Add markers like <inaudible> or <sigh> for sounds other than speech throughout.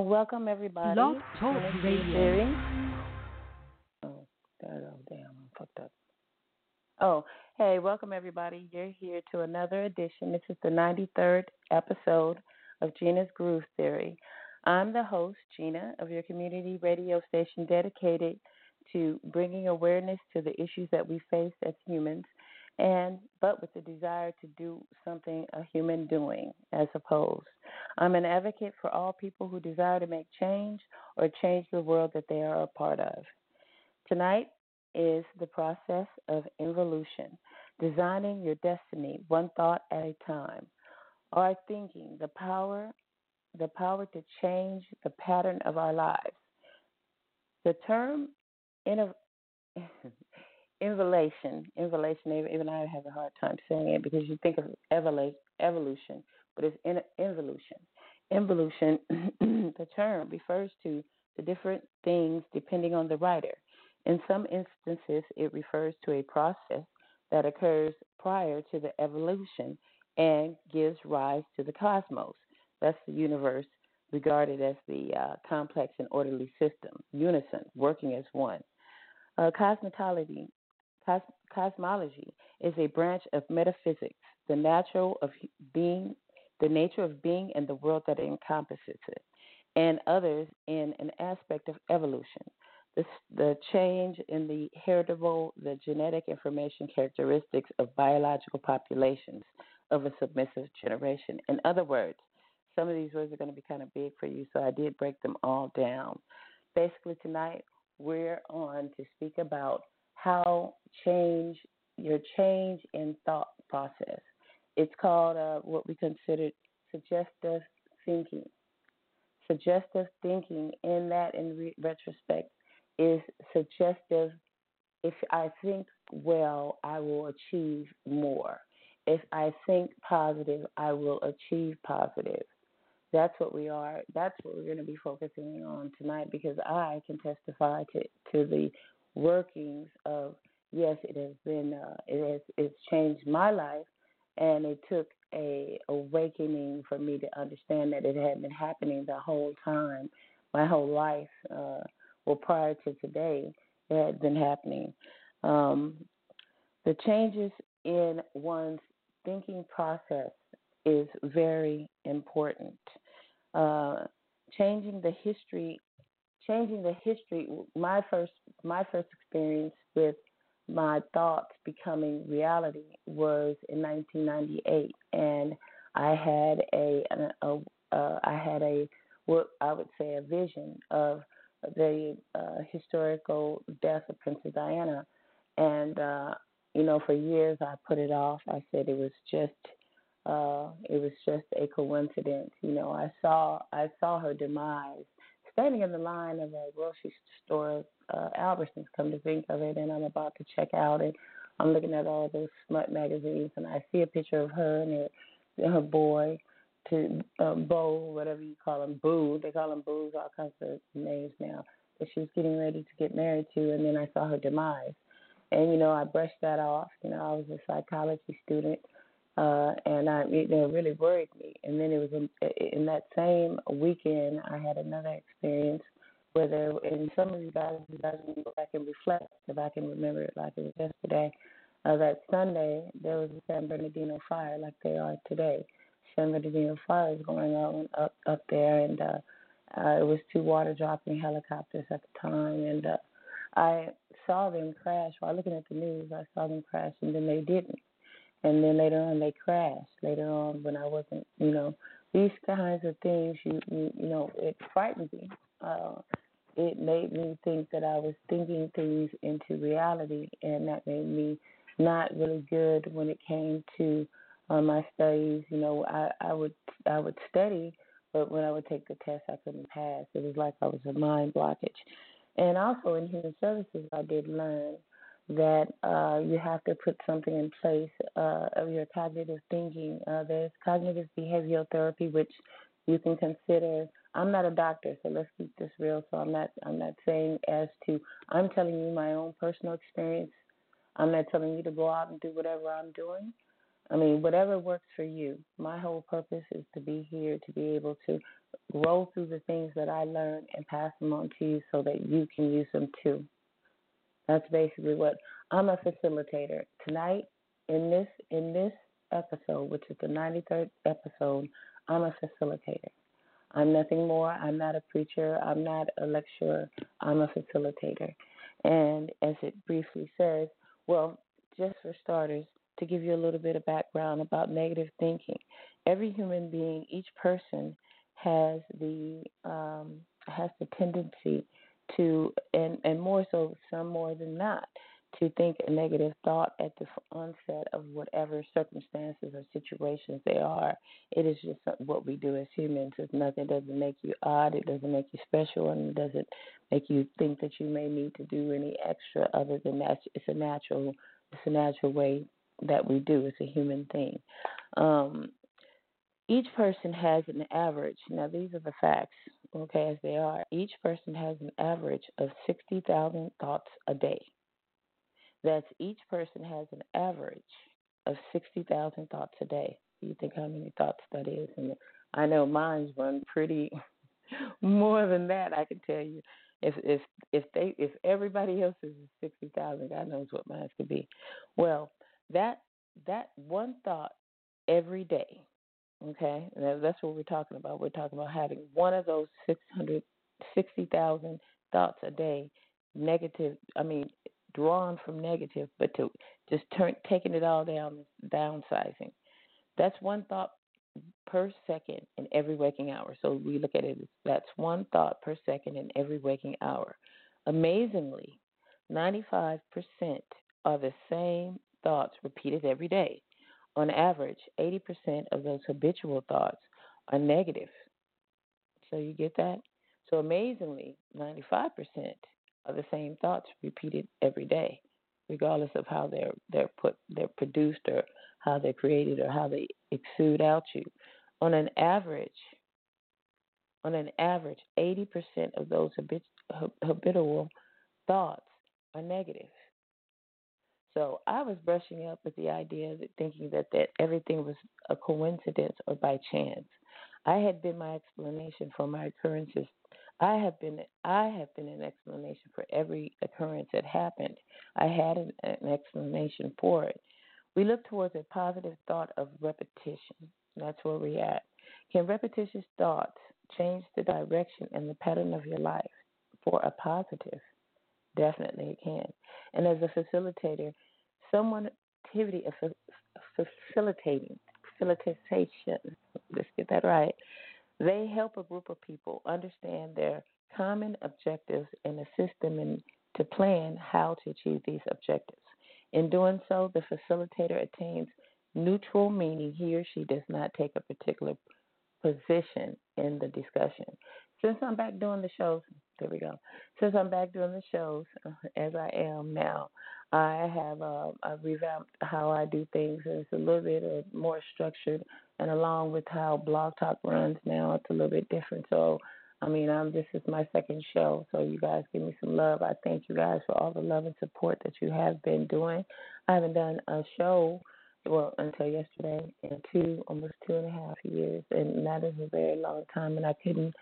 Well, welcome everybody. Blog Talk Radio. Oh, oh, damn, I'm fucked up. Oh, hey, welcome everybody. You're here to another edition. This is the 93rd episode of Gina's Groove Theory. I'm the host, Gina, of your community radio station dedicated to bringing awareness to the issues that we face as humans and but with the desire to do something a human doing as opposed. I'm an advocate for all people who desire to make change or change the world that they are a part of. Tonight is the process of involution, designing your destiny one thought at a time. Our thinking, the power the power to change the pattern of our lives. The term <laughs> involution, involution, even I have a hard time saying it because you think of evolution, but it's involution. Involution, <clears throat> the term refers to the different things depending on the writer. In some instances, it refers to a process that occurs prior to the evolution and gives rise to the cosmos. That's the universe regarded as the uh, complex and orderly system, unison, working as one. Uh, cosmetology Cos- cosmology is a branch of metaphysics, the natural of being, the nature of being and the world that encompasses it, and others in an aspect of evolution. The, the change in the heritable, the genetic information characteristics of biological populations of a submissive generation. In other words, some of these words are going to be kind of big for you, so I did break them all down. Basically, tonight we're on to speak about how change your change in thought process. It's called uh, what we consider suggestive thinking. Suggestive thinking, in that, in re- retrospect, is suggestive. If I think well, I will achieve more. If I think positive, I will achieve positive. That's what we are. That's what we're going to be focusing on tonight because I can testify to, to the workings of yes, it has been uh, it has it's changed my life, and it took a awakening for me to understand that it had been happening the whole time, my whole life. Uh, well, prior to today, it had been happening. Um, the changes in one's thinking process is very important. Uh, changing the history changing the history my first my first experience with my thoughts becoming reality was in 1998 and I had a, uh, I had a what I would say a vision of the uh, historical death of Princess Diana. And uh you know for years I put it off. I said it was just uh it was just a coincidence. You know I saw I saw her demise standing in the line of a grocery store, uh, Albertsons, come to think of it, and I'm about to check out, and I'm looking at all those smut magazines, and I see a picture of her and her, her boy, to um, Bo, whatever you call him, Boo. They call him Boos, all kinds of names now. That she was getting ready to get married to, and then I saw her demise. And you know, I brushed that off. You know, I was a psychology student, uh, and I it, it really worried me. And then it was in, in that same weekend I had another experience where there, and some of you guys, you guys can go back and reflect if I can remember it like it was yesterday. Uh, that Sunday there was a San Bernardino fire like they are today. San Bernardino fire is going on up up there, and uh, uh, it was two water dropping helicopters at the time, and uh, I saw them crash while looking at the news. I saw them crash, and then they didn't and then later on they crashed. Later on, when I wasn't, you know, these kinds of things, you you, you know, it frightened me. Uh, it made me think that I was thinking things into reality, and that made me not really good when it came to uh, my studies. You know, I I would I would study, but when I would take the test, I couldn't pass. It was like I was a mind blockage. And also in human services, I did learn that uh, you have to put something in place uh, of your cognitive thinking. Uh, there's cognitive behavioral therapy, which you can consider. I'm not a doctor, so let's keep this real. So I'm not. I'm not saying as to. I'm telling you my own personal experience. I'm not telling you to go out and do whatever I'm doing. I mean, whatever works for you. My whole purpose is to be here to be able to grow through the things that I learned and pass them on to you so that you can use them too. That's basically what I'm a facilitator. Tonight in this in this episode, which is the 93rd episode, I'm a facilitator. I'm nothing more. I'm not a preacher. I'm not a lecturer. I'm a facilitator. And as it briefly says, well, just for starters, to give you a little bit of background about negative thinking, every human being, each person has the um, has the tendency to, and and more so, some more than not, to think a negative thought at the onset of whatever circumstances or situations they are. It is just what we do as humans. It's nothing doesn't make you odd. It doesn't make you special, and it doesn't make you think that you may need to do any extra other than that. It's a natural. It's a natural way that we do. It's a human thing. Um, each person has an average. Now, these are the facts, okay, as they are. Each person has an average of 60,000 thoughts a day. That's each person has an average of 60,000 thoughts a day. You think how many thoughts that is? And I know mine's run pretty <laughs> more than that. I can tell you, if if if they if everybody else is 60,000, God knows what mine could be. Well, that that one thought every day. Okay, that's what we're talking about. We're talking about having one of those 660,000 thoughts a day, negative. I mean, drawn from negative, but to just turn taking it all down, downsizing. That's one thought per second in every waking hour. So we look at it as that's one thought per second in every waking hour. Amazingly, 95% are the same thoughts repeated every day. On average, 80% of those habitual thoughts are negative. So you get that? So amazingly, 95% are the same thoughts repeated every day, regardless of how they're they're put they're produced or how they're created or how they exude out you. On an average, on an average, 80% of those habit- habitual thoughts are negative. So I was brushing up with the idea that thinking that, that everything was a coincidence or by chance. I had been my explanation for my occurrences I have been I have been an explanation for every occurrence that happened. I had an, an explanation for it. We look towards a positive thought of repetition. That's where we're at. Can repetitious thoughts change the direction and the pattern of your life for a positive? Definitely it can. And as a facilitator, someone activity of facilitating, facilitation, let's get that right, they help a group of people understand their common objectives and assist them in, to plan how to achieve these objectives. In doing so, the facilitator attains neutral, meaning he or she does not take a particular position in the discussion. Since I'm back doing the shows, there we go. Since I'm back doing the shows <laughs> as I am now, I have uh, I've revamped how I do things. It's a little bit uh, more structured, and along with how Blog Talk runs now, it's a little bit different. So, I mean, I'm this is my second show, so you guys give me some love. I thank you guys for all the love and support that you have been doing. I haven't done a show well until yesterday in two almost two and a half years, and that is a very long time, and I couldn't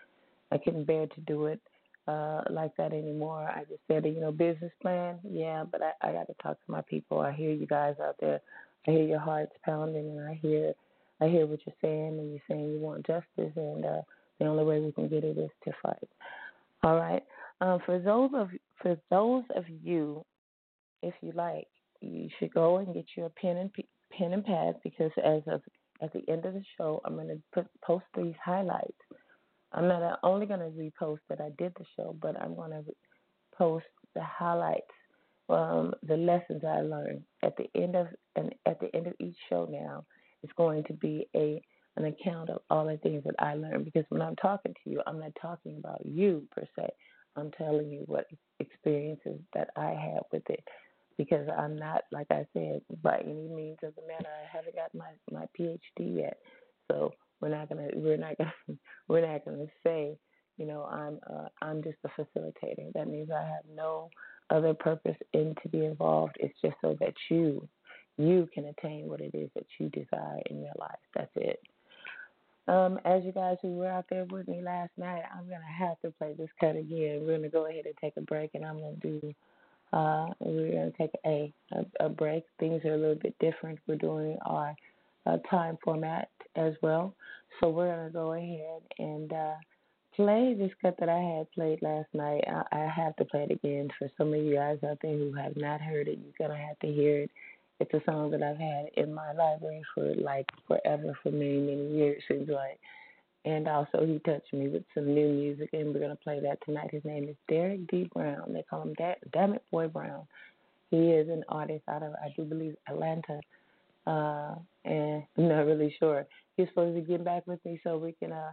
I couldn't bear to do it uh like that anymore. I just said, you know, business plan, yeah, but I, I got to talk to my people. I hear you guys out there. I hear your hearts pounding, and I hear I hear what you're saying, and you're saying you want justice, and uh, the only way we can get it is to fight. All right. Um, for those of for those of you, if you like, you should go and get your pen and pen and pad because as of at the end of the show, I'm going to put, post these highlights I'm not only going to repost that I did the show, but I'm going to post the highlights, um, the lessons I learned at the end of and at the end of each show. Now it's going to be a an account of all the things that I learned because when I'm talking to you, I'm not talking about you per se. I'm telling you what experiences that I have with it because I'm not, like I said, by any means of the matter. I haven't got my my PhD yet, so we're not gonna we're not gonna <laughs> we're not gonna say, you know, I'm uh, I'm just a facilitator. That means I have no other purpose in to be involved. It's just so that you you can attain what it is that you desire in your life. That's it. Um, as you guys who were out there with me last night, I'm gonna have to play this cut again. We're gonna go ahead and take a break, and I'm gonna do. Uh, we're gonna take a, a a break. Things are a little bit different. We're doing our uh, time format as well, so we're gonna go ahead and uh, play this cut that I had played last night. I, I have to play it again for some of you guys out there who have not heard it. You're gonna have to hear it it's a song that I've had in my library for like forever, for many, many years. Seems like. And also, he touched me with some new music, and we're gonna play that tonight. His name is Derek D. Brown. They call him da- Damn It Boy Brown. He is an artist out of, I do believe, Atlanta. Uh, and <laughs> I'm not really sure. He's supposed to get back with me so we can uh,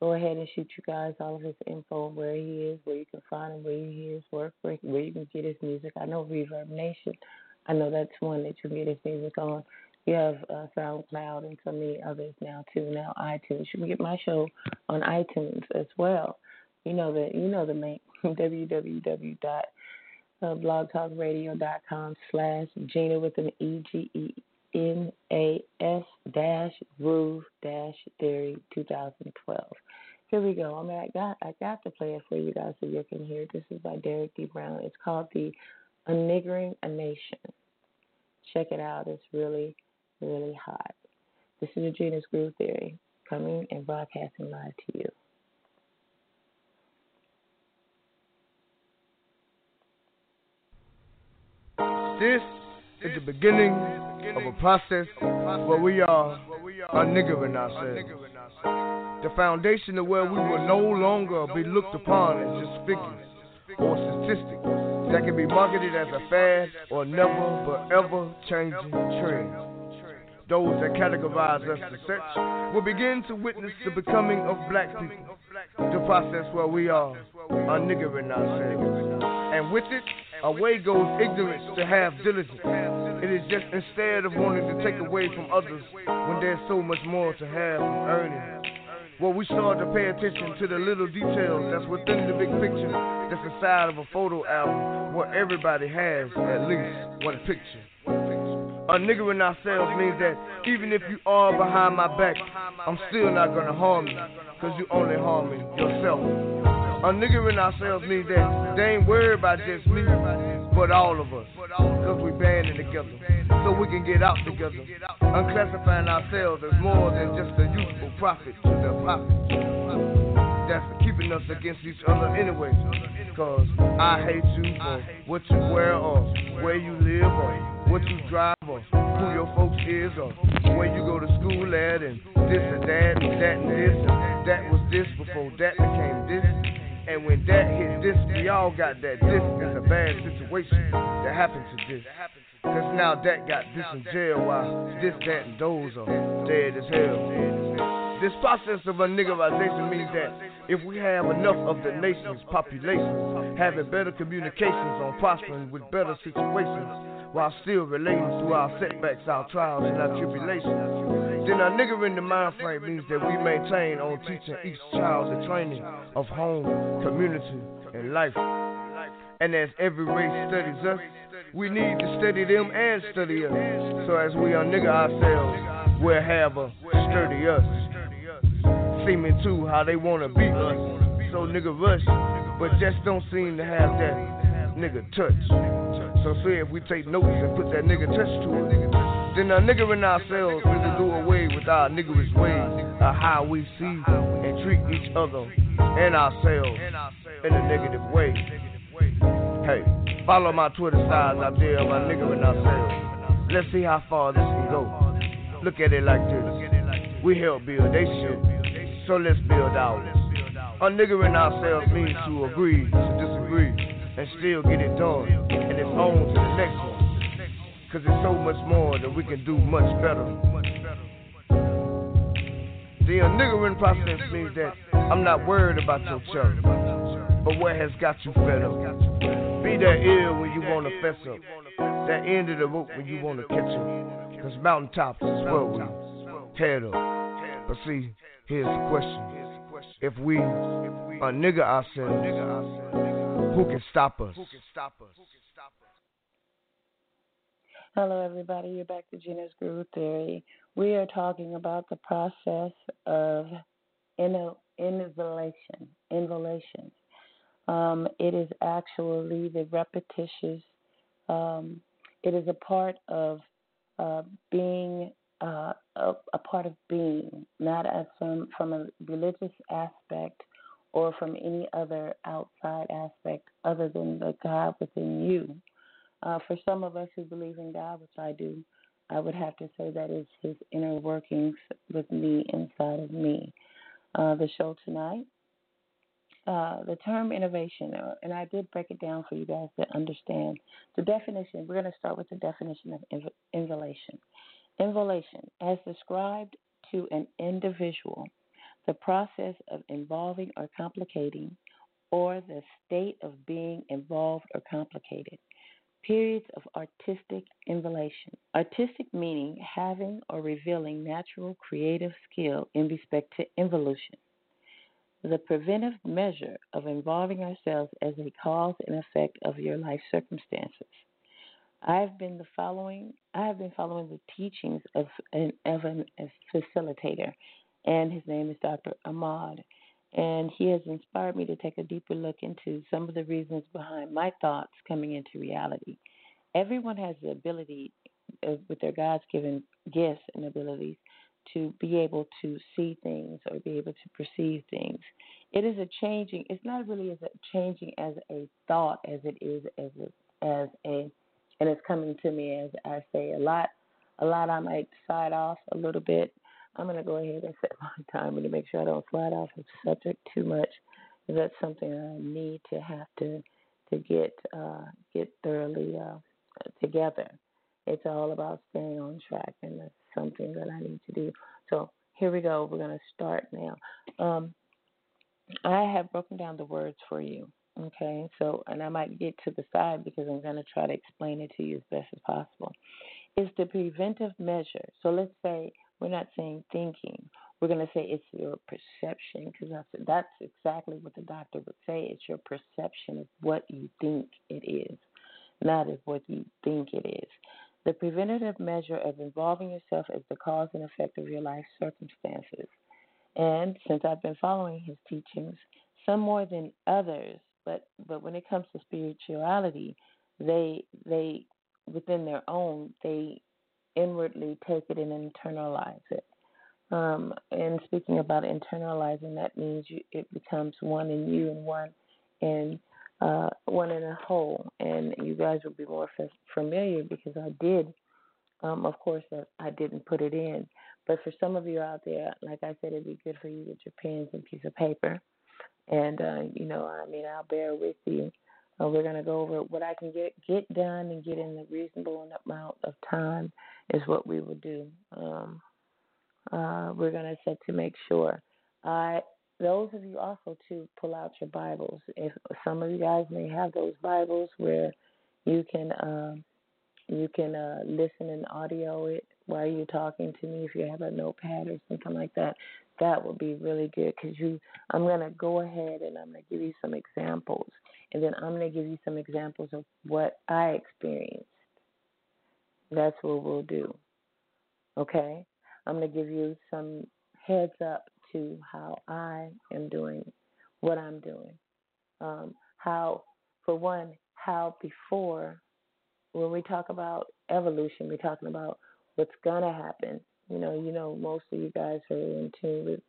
go ahead and shoot you guys all of his info, where he is, where you can find him, where he is, work, where, where you can get his music. I know Reverb Nation I know that's one that you can get his music on. You have uh, SoundCloud and so many others now too. Now iTunes. You can get my show on iTunes as well. You know the you know the link main <laughs> www.blogtalkradio.com slash Gina with an E G E N A S dash groove theory 2012. Here we go. I mean, I got I got to play it for you guys so you can hear. This is by Derek D. Brown. It's called the Niggering a Nation. Check it out. It's really, really hot. This is Regina's Groove Theory coming and broadcasting live to you. This is the beginning of a process where we are unniggering ourselves. The foundation of where we will no longer be looked upon as just figures or statistics that can be marketed as a fad or never but ever changing trend. Those that categorize us as such will begin to witness the becoming of black people, the process where we are unniggering ourselves. And with it, away goes ignorance to have diligence. It is just instead of wanting to take away from others when there's so much more to have from earning. Well, we start to pay attention to the little details that's within the big picture that's inside of a photo album where everybody has at least one picture. A Unniggering ourselves means that even if you are behind my back, I'm still not gonna harm you, cause you only harming yourself. Unniggering ourselves means that they ain't worried about just me, but all of us, cause we banding together, so we can get out together. Unclassifying ourselves as more than just a useful profit to the profit. That's keeping us against each other anyway. Cause I hate you for what you wear or where you live or what you drive or who your folks is or where you go to school at and this and that and that and this and that was this before that became this. And when that hit this, we all got that. This is a bad situation that happened to this. Cause now that got this in jail while this, that, and those are dead as hell. This process of a niggerization means that if we have enough of the nation's population having better communications on prospering with better situations while still relating to our setbacks, our trials, and our tribulations, then a nigger in the mind frame means that we maintain on teaching each child the training of home, community, and life. And as every race studies us, we need to study them and study us. So as we unnigger ourselves, we'll have a sturdy us. Seeming to how they wanna beat us. So nigga rush, but just don't seem to have that nigga touch. So say if we take notes and put that nigga touch to it, then a niggering ourselves to do away with our niggerish ways of how we see and treat each other and ourselves in a negative way. Hey. Follow my Twitter styles out there, my nigga and ourselves. Let's see how far this can go. Look at it like this. We help build they shit, so let's build ours. Unniggering ourselves means to agree to disagree and still get it done. And it's on to the next one. Cause it's so much more that we can do much better. The niggering process means that I'm not worried about your chuck, but what has got you fed up. Be that ill when you wanna fess up. That end of the rope when you wanna catch up. Cause mountaintops is where we head up. But see, here's the question. If we a nigga ourselves, who can stop us? Hello, everybody. You're back to Gina's Groove Theory. We are talking about the process of involation. Involation. Um, it is actually the repetitious. Um, it is a part of uh, being uh, a, a, part of being, not as from from a religious aspect or from any other outside aspect other than the God within you. Uh, for some of us who believe in God, which I do, I would have to say that is His inner workings with me inside of me. Uh, the show tonight, uh, the term innovation, uh, and I did break it down for you guys to understand the definition. We're going to start with the definition of inv- involation. Involation, as described to an individual, the process of involving or complicating, or the state of being involved or complicated periods of artistic involation. Artistic meaning having or revealing natural creative skill in respect to involution. The preventive measure of involving ourselves as a cause and effect of your life circumstances. I've been the following. I have been following the teachings of an, of a facilitator, and his name is Dr. Ahmad and he has inspired me to take a deeper look into some of the reasons behind my thoughts coming into reality. Everyone has the ability, uh, with their God's given gifts and abilities, to be able to see things or be able to perceive things. It is a changing. It's not really as a changing as a thought as it is as a, as a, and it's coming to me as I say a lot. A lot I might side off a little bit I'm going to go ahead and set my <laughs> timer to make sure I don't slide off the subject too much. That's something I need to have to to get uh, get thoroughly uh, together. It's all about staying on track, and that's something that I need to do. So here we go. We're going to start now. Um, I have broken down the words for you. Okay, so and I might get to the side because I'm going to try to explain it to you as best as possible. It's the preventive measure. So let's say we're not saying thinking. We're going to say it's your perception because that's that's exactly what the doctor would say. It's your perception of what you think it is, not of what you think it is. The preventative measure of involving yourself as the cause and effect of your life circumstances. And since I've been following his teachings, some more than others, but but when it comes to spirituality, they they within their own they inwardly take it and internalize it. Um, and speaking about internalizing, that means you, it becomes one in you and one in uh, one in a whole. And you guys will be more f- familiar because I did. Um, of course, I didn't put it in, but for some of you out there, like I said, it'd be good for you to get your pens and piece of paper. And uh, you know, I mean, I'll bear with you. We're going to go over what I can get get done and get in the reasonable amount of time is what we will do. Um, uh, we're going to set to make sure. I those of you also to pull out your Bibles. If some of you guys may have those Bibles where you can um, you can uh, listen and audio it while you're talking to me. If you have a notepad or something like that, that would be really good because you. I'm gonna go ahead and I'm gonna give you some examples, and then I'm gonna give you some examples of what I experienced that's what we'll do. Okay? I'm going to give you some heads up to how I am doing what I'm doing. Um, how, for one, how before, when we talk about evolution, we're talking about what's going to happen. You know, you know, most of you guys are in tune with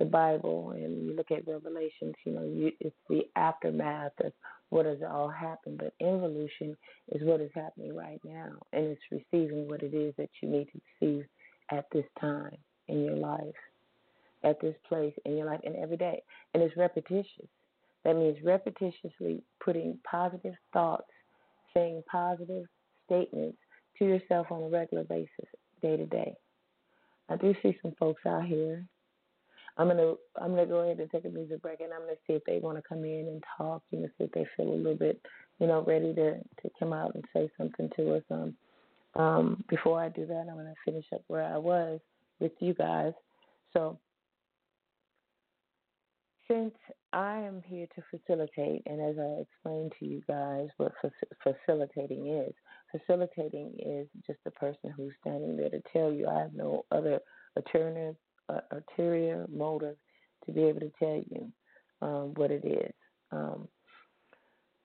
the Bible and you look at Revelations, you know, you, it's the aftermath of what has all happened. But involution is what is happening right now, and it's receiving what it is that you need to receive at this time in your life, at this place in your life, and every day. And it's repetitious. That means repetitiously putting positive thoughts, saying positive statements to yourself on a regular basis, day to day. I do see some folks out here I'm gonna I'm gonna go ahead and take a music break, and I'm gonna see if they want to come in and talk. You know, see if they feel a little bit, you know, ready to to come out and say something to us. Um, um, before I do that, I'm gonna finish up where I was with you guys. So, since I am here to facilitate, and as I explained to you guys, what facilitating is. Facilitating is just the person who's standing there to tell you. I have no other ulterior, ulterior motive to be able to tell you um, what it is. Um,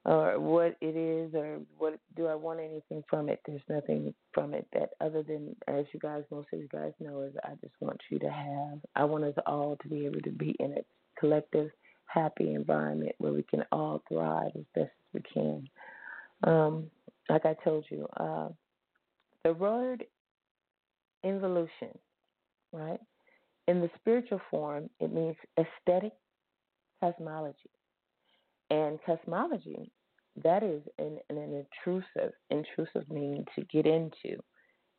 or what it is or what do I want anything from it. There's nothing from it that other than as you guys most of you guys know is I just want you to have I want us all to be able to be in a collective happy environment where we can all thrive as best as we can. Um, like I told you, uh, the word involution, right? In the spiritual form, it means aesthetic cosmology. And cosmology, that is an, an intrusive, intrusive meaning to get into,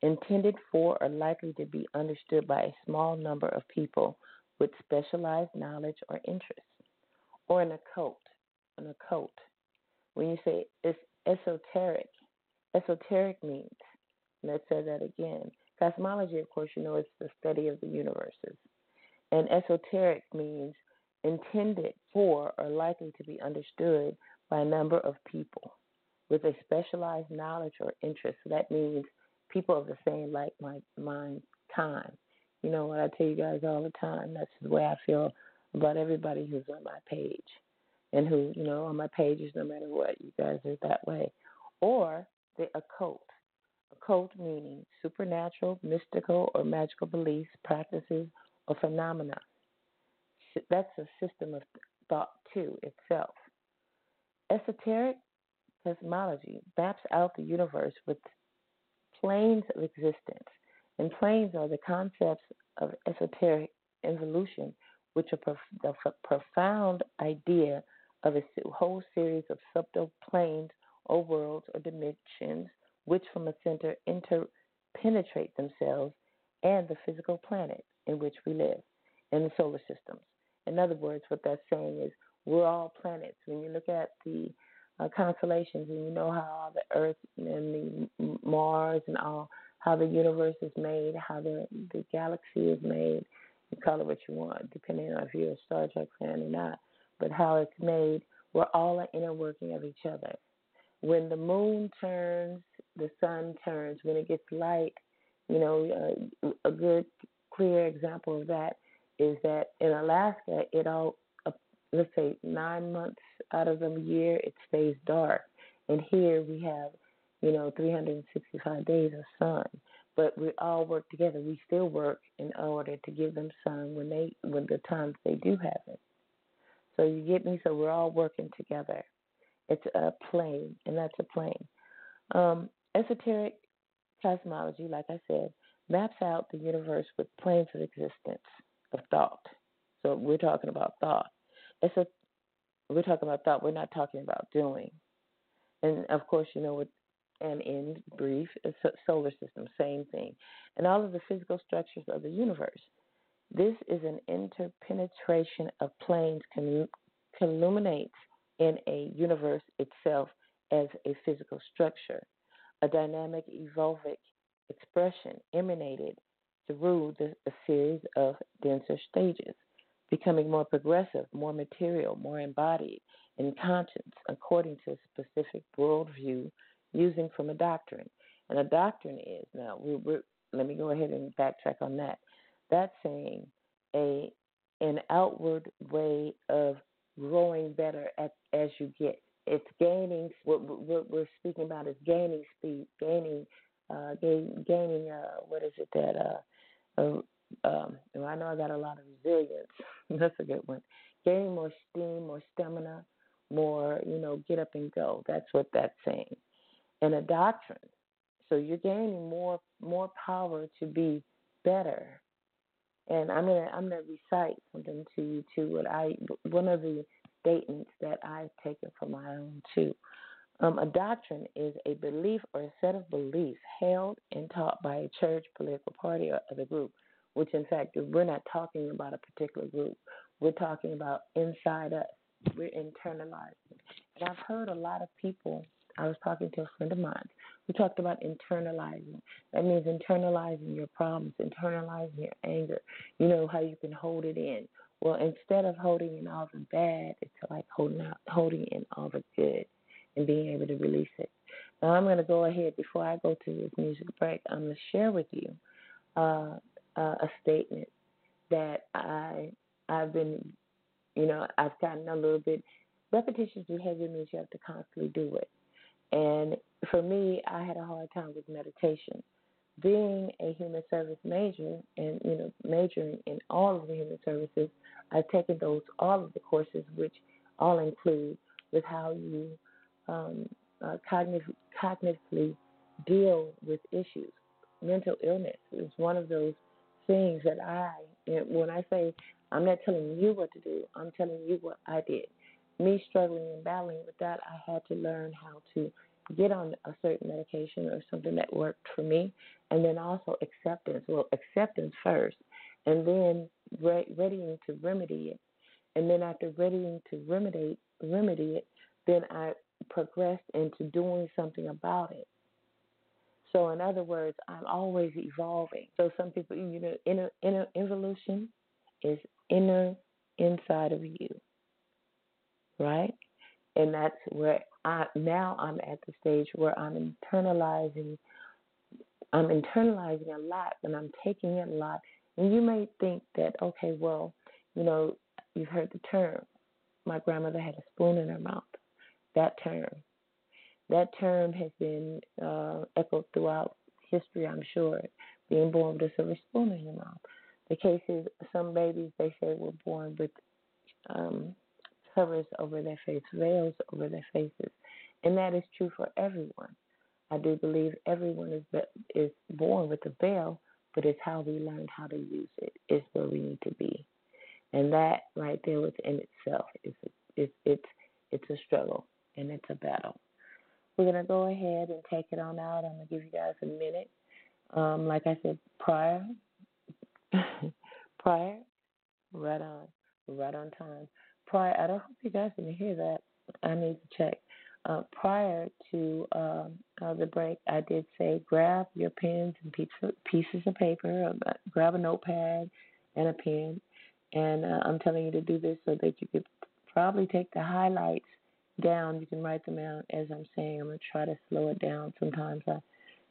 intended for or likely to be understood by a small number of people with specialized knowledge or interest, or an occult, an occult. When you say it's esoteric, esoteric means, let's say that again. Cosmology, of course, you know, it's the study of the universes. And esoteric means intended for or likely to be understood by a number of people with a specialized knowledge or interest. So that means people of the same like mind time. You know what I tell you guys all the time. That's the way I feel about everybody who's on my page, and who you know on my pages, no matter what, you guys are that way. Or the occult. Occult meaning supernatural, mystical, or magical beliefs, practices, or phenomena that's a system of thought too itself. Esoteric cosmology maps out the universe with planes of existence, and planes are the concepts of esoteric evolution, which are the profound idea of a whole series of subtle planes or worlds or dimensions which from a center interpenetrate themselves and the physical planet in which we live in the solar systems. In other words, what that's saying is we're all planets. When you look at the uh, constellations and you know how the Earth and the Mars and all, how the universe is made, how the the galaxy is made, you call it what you want, depending on if you're a Star Trek fan or not. But how it's made, we're all an inner working of each other. When the moon turns, the sun turns. When it gets light, you know, uh, a good clear example of that is that in Alaska, it all, uh, let's say nine months out of the year, it stays dark. And here we have, you know, 365 days of sun. But we all work together. We still work in order to give them sun when they, when the times they do have it. So you get me? So we're all working together. It's a plane, and that's a plane. Um, esoteric cosmology, like I said, maps out the universe with planes of existence of thought. So we're talking about thought. It's a we're talking about thought. We're not talking about doing. And of course, you know what. And in brief, solar system, same thing, and all of the physical structures of the universe. This is an interpenetration of planes culminates in a universe itself as a physical structure, a dynamic, evolvic expression emanated through the, a series of denser stages, becoming more progressive, more material, more embodied in conscience according to a specific worldview using from a doctrine. And a doctrine is now we, we're, let me go ahead and backtrack on that. That's saying a an outward way of growing better at, as you get. It's gaining. What, what we're speaking about is gaining speed, gaining, uh, gain, gaining. Uh, what is it that uh, um, I know I got a lot of resilience. <laughs> That's a good one. Gaining more steam, more stamina, more, you know, get up and go. That's what that's saying. And a doctrine. So you're gaining more more power to be better. And I'm gonna I'm gonna recite something to you too. What I one of the statements that I've taken for my own too. Um, a doctrine is a belief or a set of beliefs held and taught by a church, political party, or other group, which in fact, we're not talking about a particular group. We're talking about inside us. We're internalizing. And I've heard a lot of people, I was talking to a friend of mine, we talked about internalizing. That means internalizing your problems, internalizing your anger. You know, how you can hold it in. Well, instead of holding in all the bad, it's like holding out, holding in all the good, and being able to release it. Now I'm going to go ahead before I go to this music break. I'm going to share with you uh, uh, a statement that I I've been, you know, I've gotten a little bit. Repetitious behavior means you have to constantly do it, and for me, I had a hard time with meditation. Being a human service major and you know majoring in all of the human services, I've taken those all of the courses, which all include with how you um, uh, cognitive, cognitively deal with issues. Mental illness is one of those things that I, when I say I'm not telling you what to do, I'm telling you what I did. Me struggling and battling with that, I had to learn how to get on a certain medication or something that worked for me, and then also acceptance. Well, acceptance first, and then re- readying to remedy it, and then after readying to remedy remedy it, then I progressed into doing something about it. So, in other words, I'm always evolving. So, some people, you know, inner, inner evolution is inner inside of you, right? And that's where I now I'm at the stage where I'm internalizing. I'm internalizing a lot, and I'm taking in a lot. And you may think that, okay, well, you know, you've heard the term. My grandmother had a spoon in her mouth that term. That term has been uh, echoed throughout history, I'm sure, being born with a silver spoon in your mouth. The case is some babies, they say, were born with um, covers over their face, veils over their faces. And that is true for everyone. I do believe everyone is is born with a veil, but it's how we learn how to use it is where we need to be. And that right there within itself is it's it's it's a struggle and it's a battle. We're to go ahead and take it on out. I'm to give you guys a minute. Um, like I said, prior, <laughs> prior, right on, right on time. Prior, I don't hope you guys can hear that. I need to check. Uh, prior to um, uh, the break, I did say grab your pens and pieces of paper, uh, grab a notepad and a pen, and uh, I'm telling you to do this so that you could probably take the highlights down. You can write them out as I'm saying. I'm gonna try to slow it down. Sometimes I,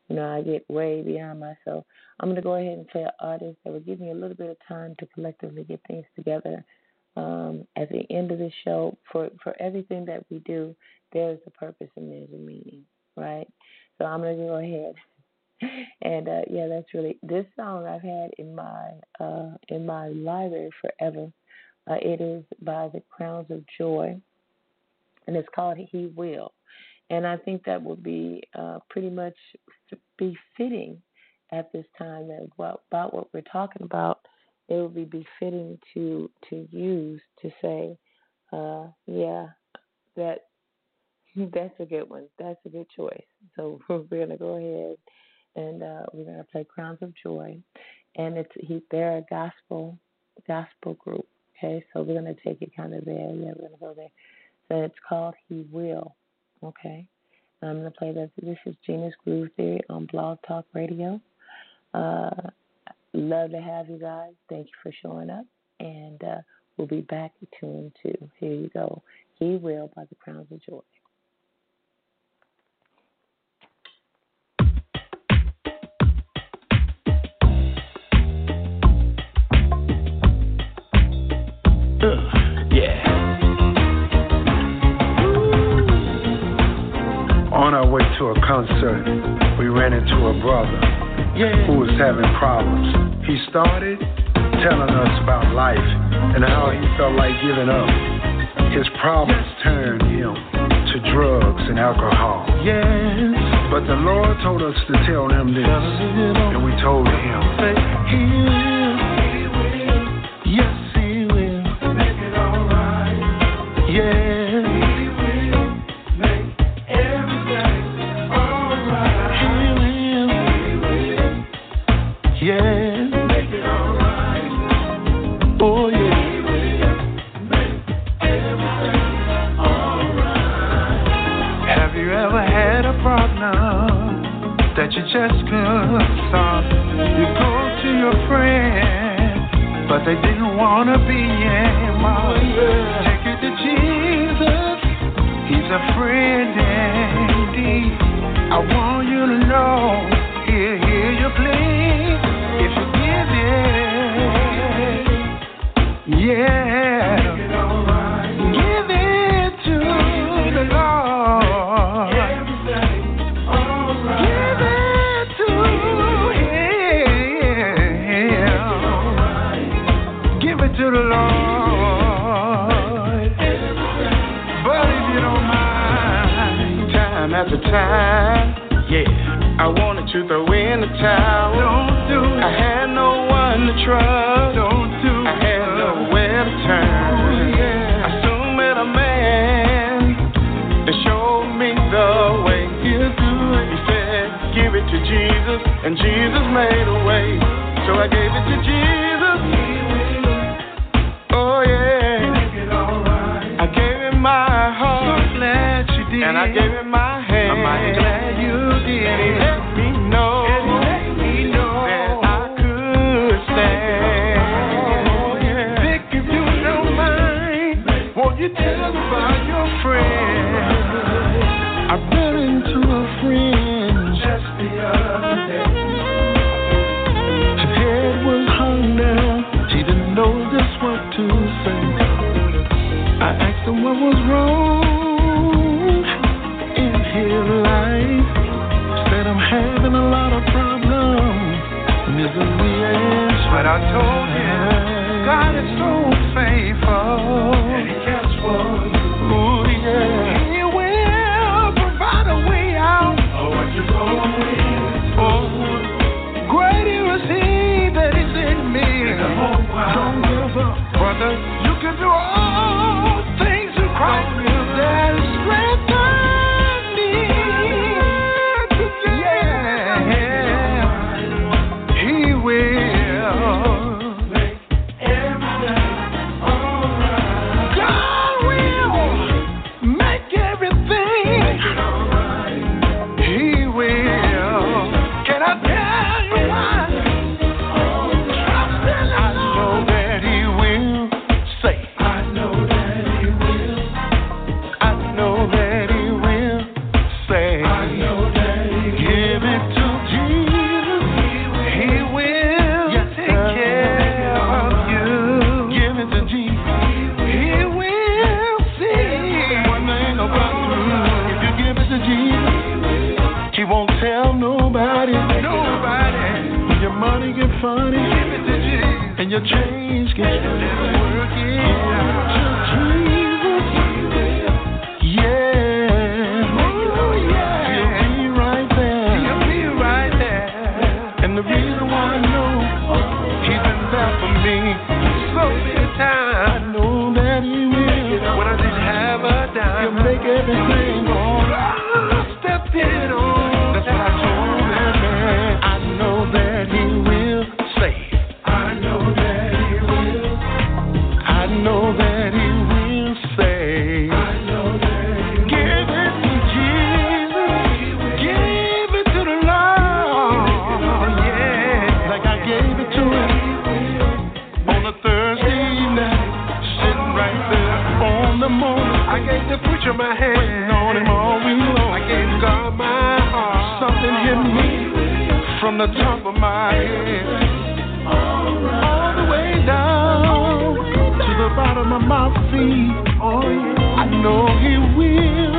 you know, I get way beyond myself. I'm gonna go ahead and play an artist that will give me a little bit of time to collectively get things together. Um, at the end of the show, for for everything that we do, there is a purpose and there's a meaning, right? So I'm gonna go ahead. <laughs> And uh, yeah, that's really this song I've had in my uh, in my library forever. Uh, it is by the Crowns of Joy and it's called He Will. And I think that would be uh, pretty much befitting at this time that what, about what we're talking about. It would be befitting to to use to say, uh, yeah, that <laughs> that's a good one. That's a good choice. So <laughs> we're gonna go ahead and uh, we're gonna play Crowns of Joy, and it's he they're a gospel gospel group. Okay, so we're gonna take it kind of there. Yeah, we're gonna go there. So it's called He Will. Okay. I'm going to play this. This is Gina's Groove Theory on Blog Talk Radio. Uh, love to have you guys. Thank you for showing up. And uh, we'll be back tuned to Here You Go. He Will by the Crowns of Joy. Concert, we ran into a brother who was having problems. He started telling us about life and how he felt like giving up. His problems turned him to drugs and alcohol. Yes. But the Lord told us to tell him this, and we told him, picture my hand Waiting on him all week long. I gave God my heart. Something hit me from the top of my head. All the way down to the bottom of my feet. Oh, yeah. I know He will.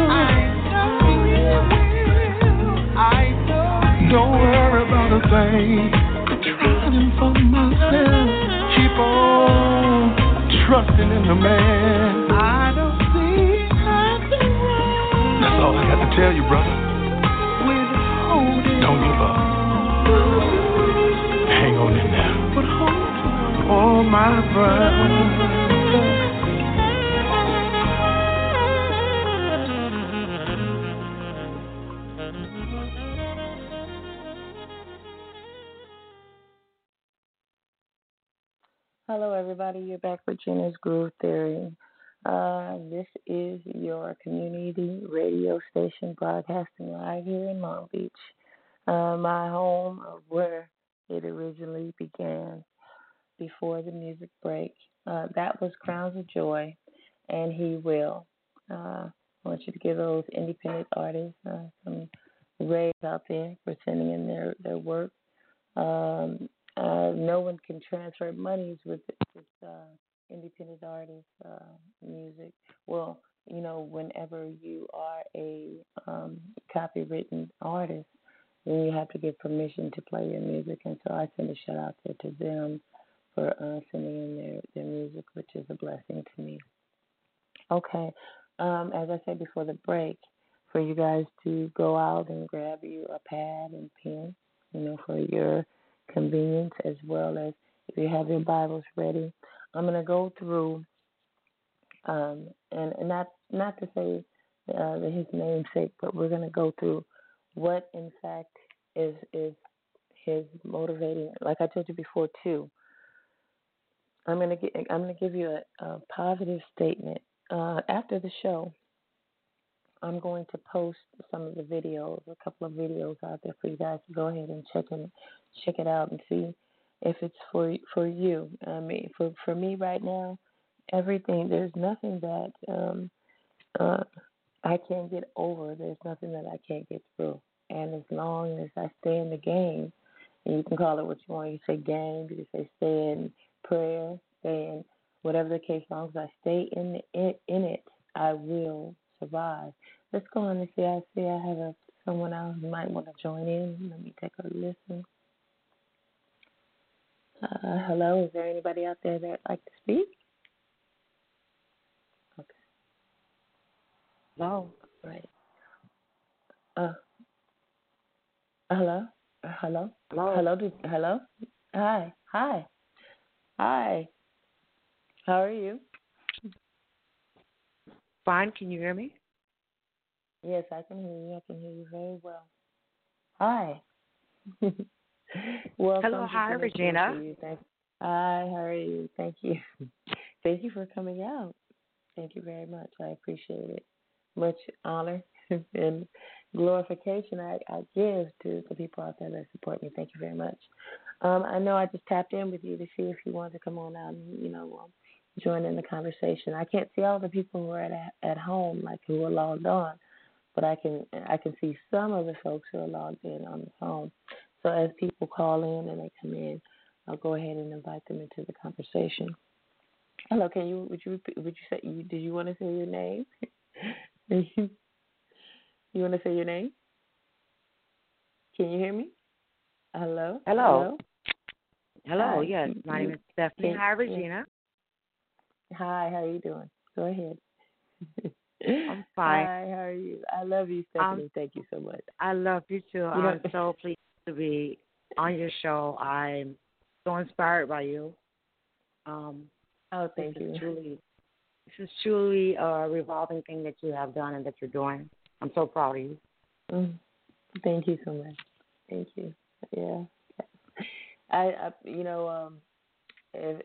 I know Don't worry about a thing. I'm trying for myself. Keep on trusting in the man. tell you, brother. Don't give up. Hang on in there. But hold on, Oh, my brother. Hello, everybody. You're back with Gina's Groove Theory. Uh, this is your community radio station broadcasting live here in Long Beach, uh, my home of where it originally began before the music break. Uh, that was Crowns of Joy, and He Will. Uh, I want you to give those independent artists uh, some rays out there for sending in their, their work. Um, no one can transfer monies with, with independent artist uh, music. Well, you know, whenever you are a um, copywritten artist, then you have to get permission to play your music. And so I send a shout out there to them for uh, sending in their, their music, which is a blessing to me. Okay, um, as I said before the break, for you guys to go out and grab you a pad and pen, you know, for your convenience, as well as if you have your Bibles ready. I'm going to go through, um, and, not not to say uh, his namesake, but we're going to go through what, in fact, is is his motivating. Like I told you before, too. I'm going to I'm going to give you a, a positive statement uh, after the show. I'm going to post some of the videos, a couple of videos out there for you guys to go ahead and check and check it out and see if it's for for you. I mean, for for me right now, everything there's nothing that um, uh, I can't get over. There's nothing that I can't get through. And as long as I stay in the game, and you can call it what you want. You say game, you can say stay in prayer, stay in whatever the case. As long as I stay in the, in, in it, I will survive. Let's go on and see. I see I have a someone else who might want to join in. Let me take a listen. Uh, hello, is there anybody out there that'd like to speak? Okay. Hello. Right. Uh, hello? Uh, hello? Hello. Hello? Did, hello? Hi. Hi. Hi. How are you? Fine. Can you hear me? Yes, I can hear you. I can hear you very well. Hi. <laughs> Welcome Hello. Hi, Regina. Thank, hi. How are you? Thank you. <laughs> Thank you for coming out. Thank you very much. I appreciate it. Much honor <laughs> and glorification I, I give to the people out there that support me. Thank you very much. Um, I know I just tapped in with you to see if you wanted to come on out and you know um, join in the conversation. I can't see all the people who are at at home, like who are logged on, but I can I can see some of the folks who are logged in on the phone. So as people call in and they come in, I'll go ahead and invite them into the conversation. Hello, can you would you would you say you did you want to say your name? <laughs> you want to say your name? Can you hear me? Hello. Hello. Hello. Yes, my name is Stephanie. Hi, Regina. Hi, how are you doing? Go ahead. I'm <laughs> fine. Hi, how are you? I love you, um, Stephanie. Thank you so much. I love you too. know- I'm so pleased to be on your show. I'm so inspired by you. Um, Oh, thank this you. Is truly, this is truly a revolving thing that you have done and that you're doing. I'm so proud of you. Mm. Thank you so much. Thank you. Yeah. I, I you know, um,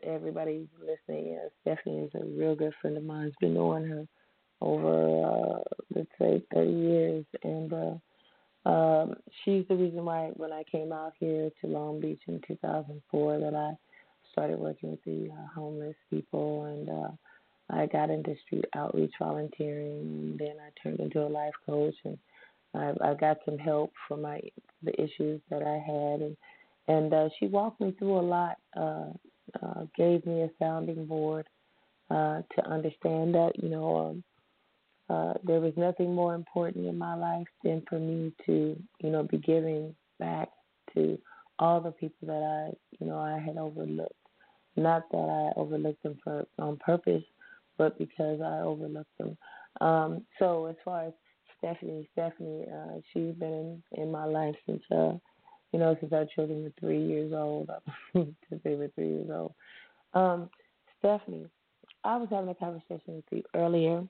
everybody listening, uh, Stephanie is a real good friend of mine. Has been knowing her over, uh, let's say, 30 years, and uh, um, she's the reason why when I came out here to Long Beach in 2004 that I started working with the uh, homeless people, and uh, I got into street outreach volunteering, and then I turned into a life coach, and I, I got some help for my the issues that I had, and and uh, she walked me through a lot, uh, uh, gave me a sounding board uh, to understand that you know um, uh, there was nothing more important in my life than for me to you know be giving back to all the people that I you know I had overlooked. Not that I overlooked them for on purpose, but because I overlooked them. Um, so as far as Stephanie, Stephanie, uh, she's been in, in my life since uh, you know, since our children were three years old, <laughs> since they were three years old. Um, Stephanie, I was having a conversation with you earlier.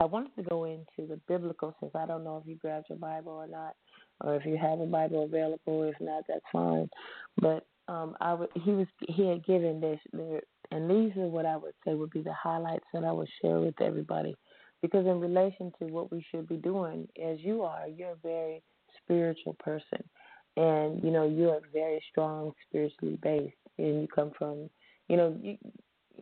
I wanted to go into the biblical since I don't know if you grabbed your Bible or not, or if you have a Bible available. If not, that's fine. But um, I would, he was he had given this, and these are what I would say would be the highlights that I would share with everybody, because in relation to what we should be doing, as you are, you're a very spiritual person. and you know you are very strong spiritually based, and you come from, you know, you,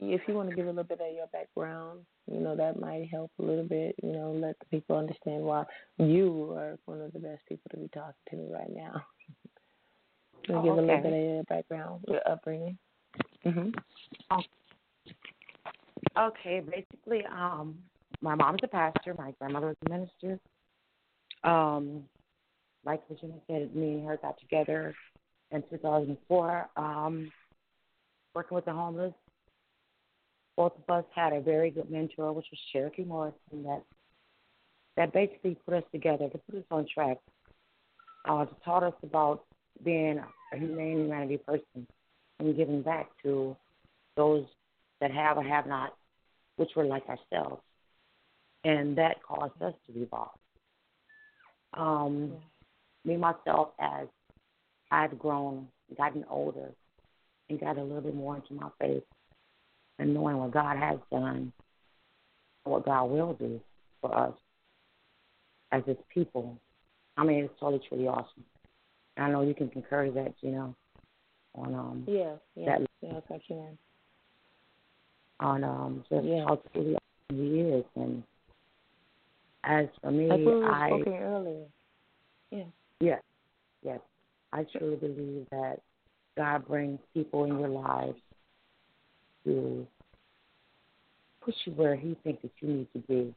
if you want to give a little bit of your background, you know that might help a little bit. You know, let the people understand why you are one of the best people to be talking to me right now. <laughs> oh, give okay. a little bit of your background, your upbringing. Mhm. Oh. Okay, basically, um, my mom's a pastor. My grandmother was a minister. Um, like Regina said, me and her got together in 2004, um, working with the homeless. Both of us had a very good mentor, which was Cherokee Morrison, that that basically put us together to put us on track. Uh, taught us about being a humane humanity person and giving back to those that have or have not, which were like ourselves. And that caused us to evolve. Um, me myself as I've grown, gotten older, and got a little bit more into my faith and knowing what God has done, what God will do for us as His people. I mean, it's totally, truly awesome. I know you can concur that, you know, on um yeah, yeah, that yes, I can. on um just Yeah. how truly awesome He is. And as for me, Like we were I spoken earlier. Yeah. Yes, yes. I truly believe that God brings people in your lives to push you where He thinks that you need to be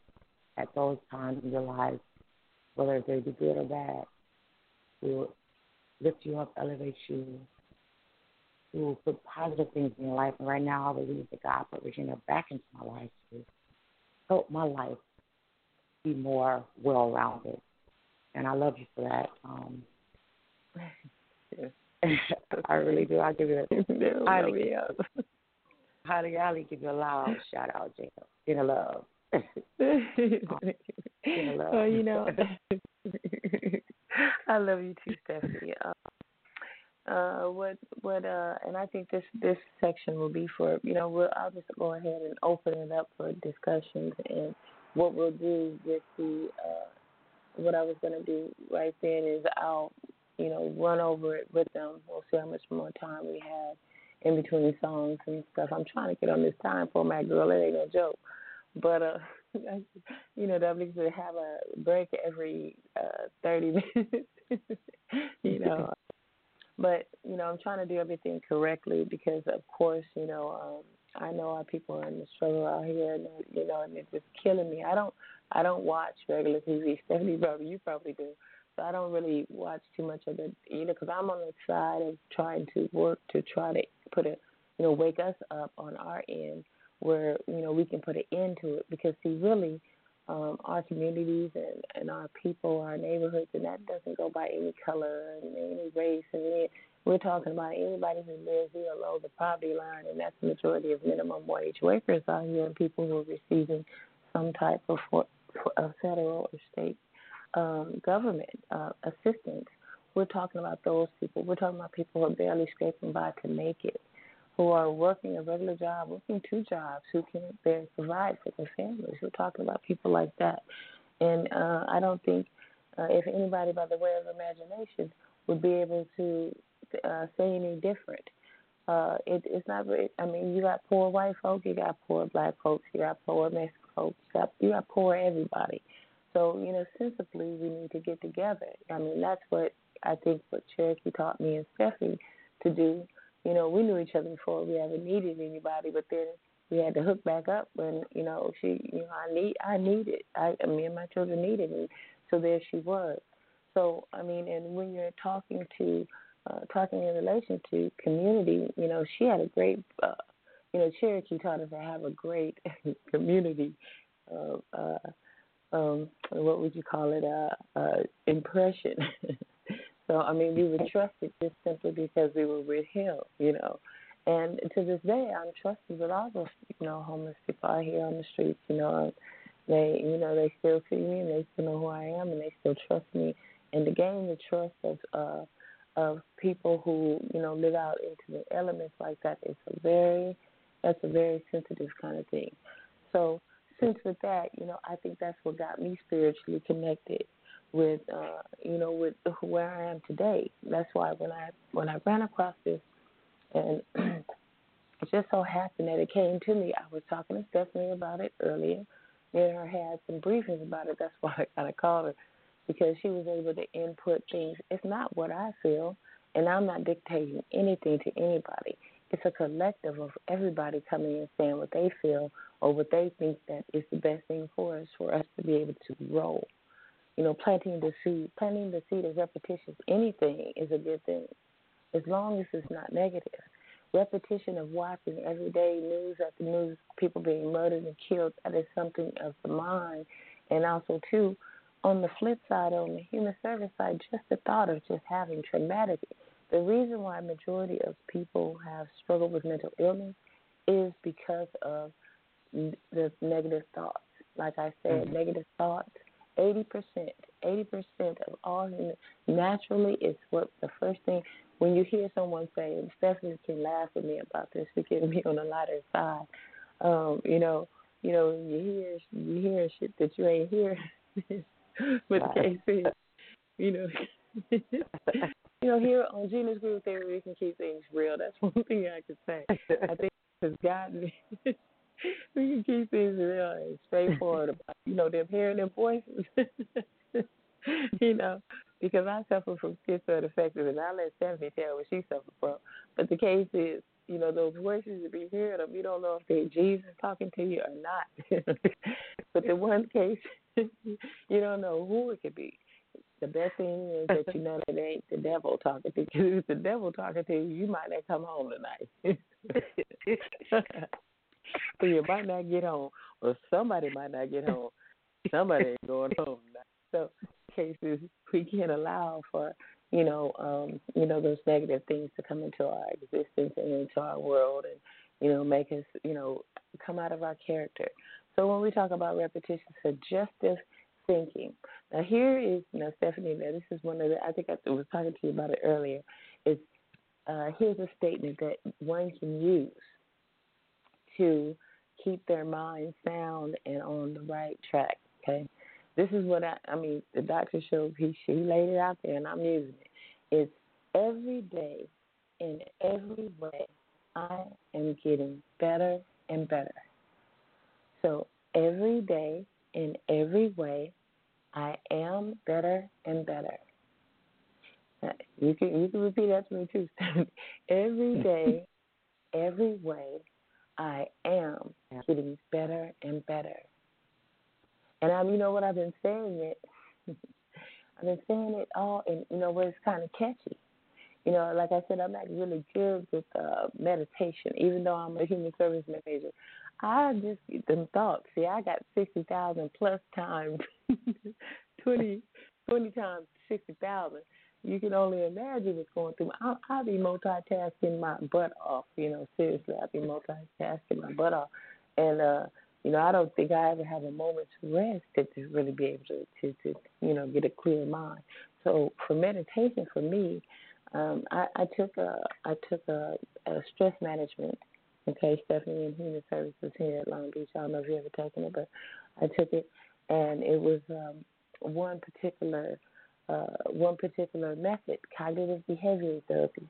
at those times in your lives, whether they be good or bad, to lift you up, elevate you, to put positive things in your life. And right now, I believe that God put Regina back into my life to help my life be more well rounded. And I love you for that. Um, <laughs> <laughs> I really do. I'll give you a no, highly, highly, highly give you a loud shout out, Jacob. In a love. A love. <laughs> well, you know, <laughs> I love you too, Stephanie. Uh, uh, what, what, uh, and I think this this section will be for you know, we'll, I'll just go ahead and open it up for discussions, and what we'll do with the, uh, what I was gonna do right then is I'll, you know, run over it with them. We'll see how much more time we have in between songs and stuff. I'm trying to get on this time format, girl. It ain't no joke. But uh, <laughs> you know, that means to have a break every uh, 30 <laughs> minutes. you know, but you know, I'm trying to do everything correctly because, of course, you know, um, I know our people are in the struggle out here, and you know, and it's just killing me. I don't, I don't watch regular TV. Stephanie <laughs> probably, you probably do. So I don't really watch too much of it, know, because I'm on the side of trying to work to try to put a, you know, wake us up on our end where you know we can put an end to it. Because see, really, um, our communities and, and our people, our neighborhoods, and that doesn't go by any color and any race. And any, we're talking about anybody who lives below the poverty line, and that's the majority of minimum wage workers out here and people who are receiving some type of, for, of federal or state um, government uh, assistance. We're talking about those people. We're talking about people who are barely scraping by to make it who are working a regular job, working two jobs, who can barely provide for their families. We're talking about people like that. And uh, I don't think uh, if anybody, by the way of imagination, would be able to uh, say any different. Uh, it, it's not. I mean, you got poor white folk, you got poor black folks, you got poor Mexican folks, you got you got poor everybody. So you know, sensibly, we need to get together. I mean, that's what I think what Cherokee taught me and Steffi to do you know, we knew each other before we ever needed anybody, but then we had to hook back up when, you know, she you know, I need I needed I me and my children needed me. So there she was. So I mean and when you're talking to uh talking in relation to community, you know, she had a great uh you know, Cherokee taught us to have a great <laughs> community of uh um what would you call it, uh uh impression. <laughs> So I mean, we were trusted just simply because we were with him, you know. And to this day, I'm trusted with all those, you know, homeless people out here on the streets. You know, they, you know, they still see me and they still know who I am and they still trust me. And to gain the trust of uh, of people who, you know, live out into the elements like that is a very, that's a very sensitive kind of thing. So since with that, you know, I think that's what got me spiritually connected with uh, you know with where I am today. That's why when I when I ran across this, and <clears throat> it just so happened that it came to me. I was talking to Stephanie about it earlier. Me and her had some briefings about it. That's <laughs> why I kind of called her because she was able to input things. It's not what I feel, and I'm not dictating anything to anybody. It's a collective of everybody coming and saying what they feel or what they think that is the best thing for us, for us to be able to grow. You know, planting the seed, planting the seed of repetition, anything is a good thing, as long as it's not negative. Repetition of watching everyday news after news, people being murdered and killed, that is something of the mind. And also, too, on the flip side, on the human service side, just the thought of just having traumatic. The reason why majority of people have struggled with mental illness is because of the negative thoughts. Like I said, mm-hmm. negative thoughts 80%, 80% of all human, naturally it's what the first thing, when you hear someone say, Stephanie can laugh at me about this because me on the lighter side, um, you know, you know, you hear, you hear shit that you ain't hear. but the case is, you know, <laughs> you know, here on Gina's Groove Theory, we can keep things real. That's one <laughs> thing I can say. I think has gotten <laughs> we can keep things real and straightforward <laughs> about you know them hearing their voices. you know, because I suffer from schizoaffective, and I let Stephanie tell what she suffered from. But the case is, you know, those voices you be hearing them, you don't know if they're Jesus talking to you or not. but the one case, you don't know who it could be. The best thing is that you know that ain't the devil talking to you. <laughs> If the devil talking to you, you might not come home tonight. <laughs> so you might not get home, or somebody might not get home. Somebody ain't going home. So cases we can't allow for you know um, you know those negative things to come into our existence and into our world, and you know make us you know come out of our character. So when we talk about repetition, suggestive thinking. Now here is now Stephanie. Now this is one of the I think I was talking to you about it earlier. Is uh, here's a statement that one can use to keep their mind sound and on the right track. Okay, this is what I, I mean. The doctor showed he she laid it out there, and I'm using it. It's every day, in every way, I am getting better and better. So every day, in every way, I am better and better. You can you can repeat that to me too. <laughs> every <laughs> day, every way, I am getting better and better. And I'm, you know what, I've been saying it. <laughs> I've been saying it all, and you know, what? it's kind of catchy. You know, like I said, I'm not really good with uh, meditation, even though I'm a human service major. I just get them thoughts. See, I got sixty thousand plus times <laughs> twenty, twenty times sixty thousand you can only imagine what's going through. I'll, I'll be multitasking my butt off. You know, seriously, I'll be multitasking my butt off, and uh, you know, I don't think I ever have a moment's rest to, to really be able to, to, to, you know, get a clear mind. So for meditation, for me, um, I, I took a, I took a, a stress management. Okay, Stephanie in Human Services here at Long Beach. I don't know if you ever taken it, but I took it, and it was um, one particular uh, one particular method, cognitive behavioral therapy,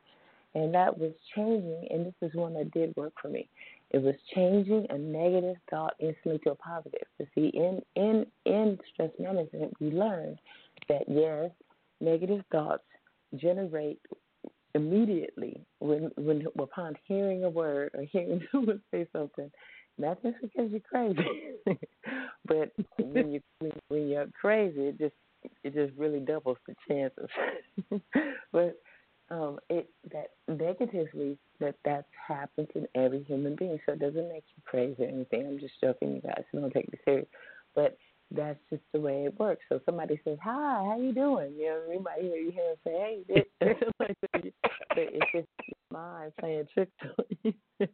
and that was changing. And this is one that did work for me. It was changing a negative thought instantly to a positive. You see, in in in stress management, we learned that yes, negative thoughts generate immediately when when upon hearing a word or hearing <laughs> someone say something. Not just because you're crazy, <laughs> but when you <laughs> when, when you're crazy, it just it just really doubles the chances. but um, it that negatively that that's happened in every human being. So it doesn't make you crazy or anything. I'm just joking, you guys. So don't take me serious. But that's just the way it works. So somebody says, "Hi, how you doing?" You know, you might hear you hear say, "Hey," <laughs> but it's just mind playing tricks on you. <laughs>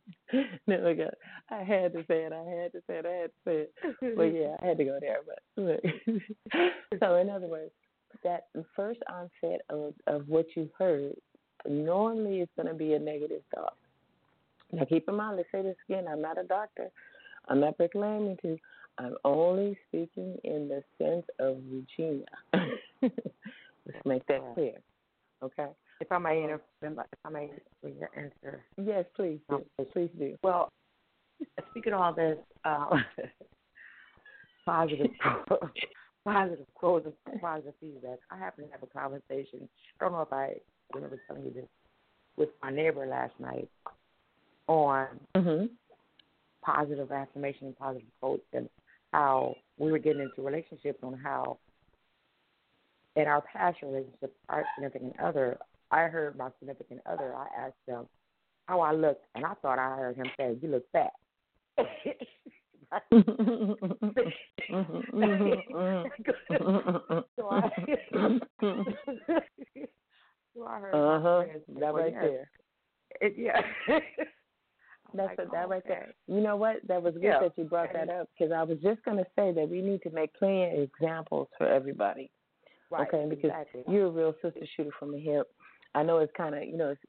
no, God, I had to say it. I had to say it. I had to say it. But yeah, I had to go there. But <laughs> so, in other words, that first onset of of what you heard normally is going to be a negative thought. Now, keep in mind. Let's say this again. I'm not a doctor. I'm not proclaiming to. I'm only speaking in the sense of Regina. <laughs> Let's make that clear. Okay. If I may interrupt, if I may answer. Yes, please do. Please do. Well, speaking of all this, uh, <laughs> positive, <laughs> positive quotes and positive feedback. I happened to have a conversation. I don't know if I remember telling you this with my neighbor last night on mm-hmm. positive affirmation and positive quotes and how we were getting into relationships on how in our past relationship, our significant other, I heard my significant other, I asked them how I looked, and I thought I heard him say, You look fat. <laughs> so I, <laughs> so I heard uh-huh. That right there. It, <laughs> yeah. That's like, a, that right there. You know what? That was good Yeah. that you brought that up because I was just going to say that we need to make clear examples for everybody. Right, okay, because exactly. you're a real sister shooter from the hip. I know it's kind of you know it's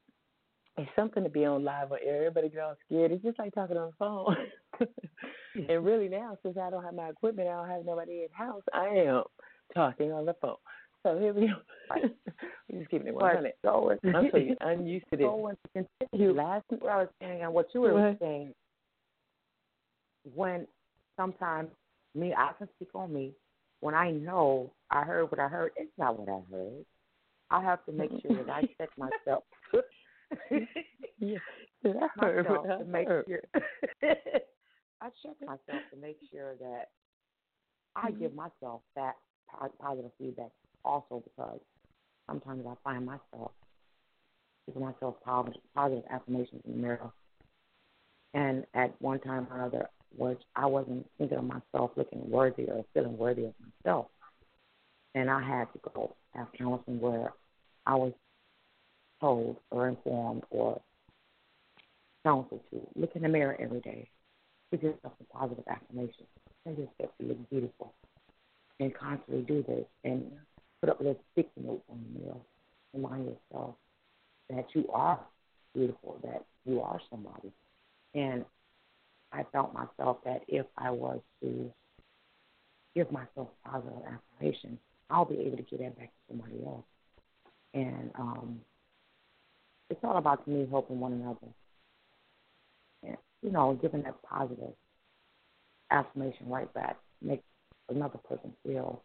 it's something to be on live or air, if you're all scared, it's just like talking on the phone. <laughs> and really now, since I don't have my equipment, I don't have nobody in house. I am talking on the phone. So here we go. Right. <laughs> We're just keeping it But 100. so I'm so used, to <laughs> this. so to continue, Last what I was saying and what you were Right. saying, when sometimes me, I can speak on me. When I know I heard what I heard, it's not what I heard. I have to make sure that I <laughs> check myself. yeah, I heard myself what I to make heard. sure. I check myself to make sure that I mm-hmm. give myself that positive feedback also because sometimes I find myself giving myself positive, positive affirmations in the mirror. And at one time or another, was I wasn't thinking of myself looking worthy or feeling worthy of myself. And I had to go have counseling where I was told or informed or counseled to look in the mirror every day, give yourself a positive affirmation, tell yourself you look beautiful, and constantly do this and put up little sticky notes on the mirror. Remind yourself that you are beautiful, that you are somebody. And I felt myself that if I was to give myself positive affirmation, I'll be able to give that back to somebody else. And um, it's all about me helping one another. And, you know, giving that positive affirmation right back makes another person feel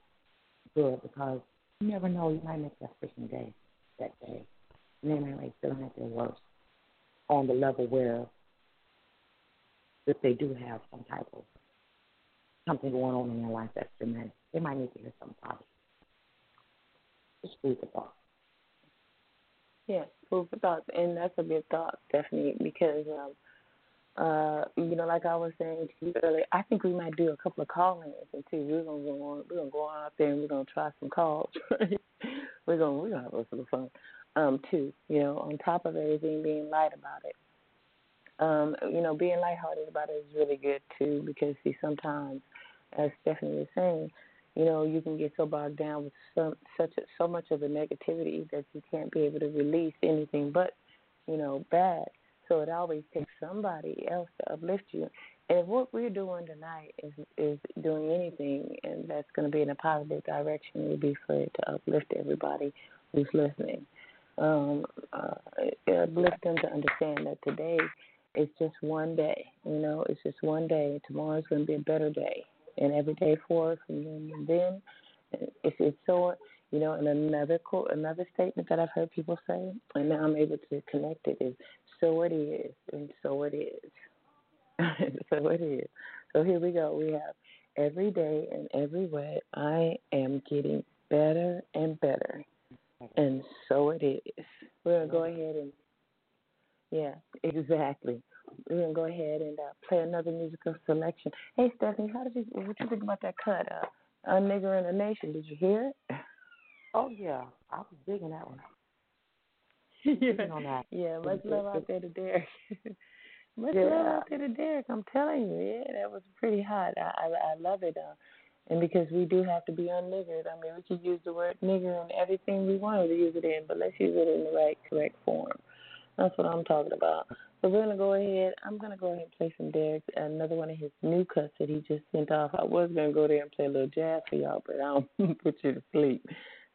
good because you never know, you might make that person day that day. And they might be feeling at their worst on the level where if they do have some type of something going on in their life that's dramatic, they might need to hear something positive. Just food for thought. Yeah, food for thought, and that's a good thought, definitely, because um, uh, you know, like I was saying to you earlier, I think we might do a couple of call-ins and see. We're gonna go on, we're gonna go on out there and we're gonna try some calls. <laughs> We're gonna we're gonna have a little fun, um, too. You know, on top of everything, being light about it. Um, you know, being lighthearted about it is really good too, because see, sometimes, as Stephanie was saying, you know, you can get so bogged down with some such a, so much of the negativity that you can't be able to release anything but, you know, bad. So it always takes somebody else to uplift you. And if what we're doing tonight is is doing anything, and that's going to be in a positive direction, it would be for it to uplift everybody who's listening. Um, uh, uplift them to understand that today is just one day. You know, it's just one day. Tomorrow's going to be a better day, and every day forward from then and then, if it's so. You know, and another quote, another statement that I've heard people say, and now I'm able to connect it is so it is, and so it is. <laughs> so it is. So here we go. We have every day and every way I am getting better and better. And so it is. We're going to go ahead and, yeah, exactly. We're going to go ahead and uh, play another musical selection. Hey, Stephanie, how did you, what you think about that cut? Uh, a nigger in a nation. Did you hear it? Oh yeah, I was digging that one. <laughs> yeah. Yeah, much love out there to Derek. <laughs> much Yeah. love out there to Derek. I'm telling you, yeah, that was pretty hot. I I, I love it. Uh, and because we do have to be unniggered. I mean, we could use the word nigger in everything we want to use it in, but let's use it in the right, correct form. That's what I'm talking about. So we're gonna go ahead. I'm gonna go ahead and play some Derek, another one of his new cuts that he just sent off. I was gonna go there and play a little jazz for y'all, but I don't <laughs> put you to sleep.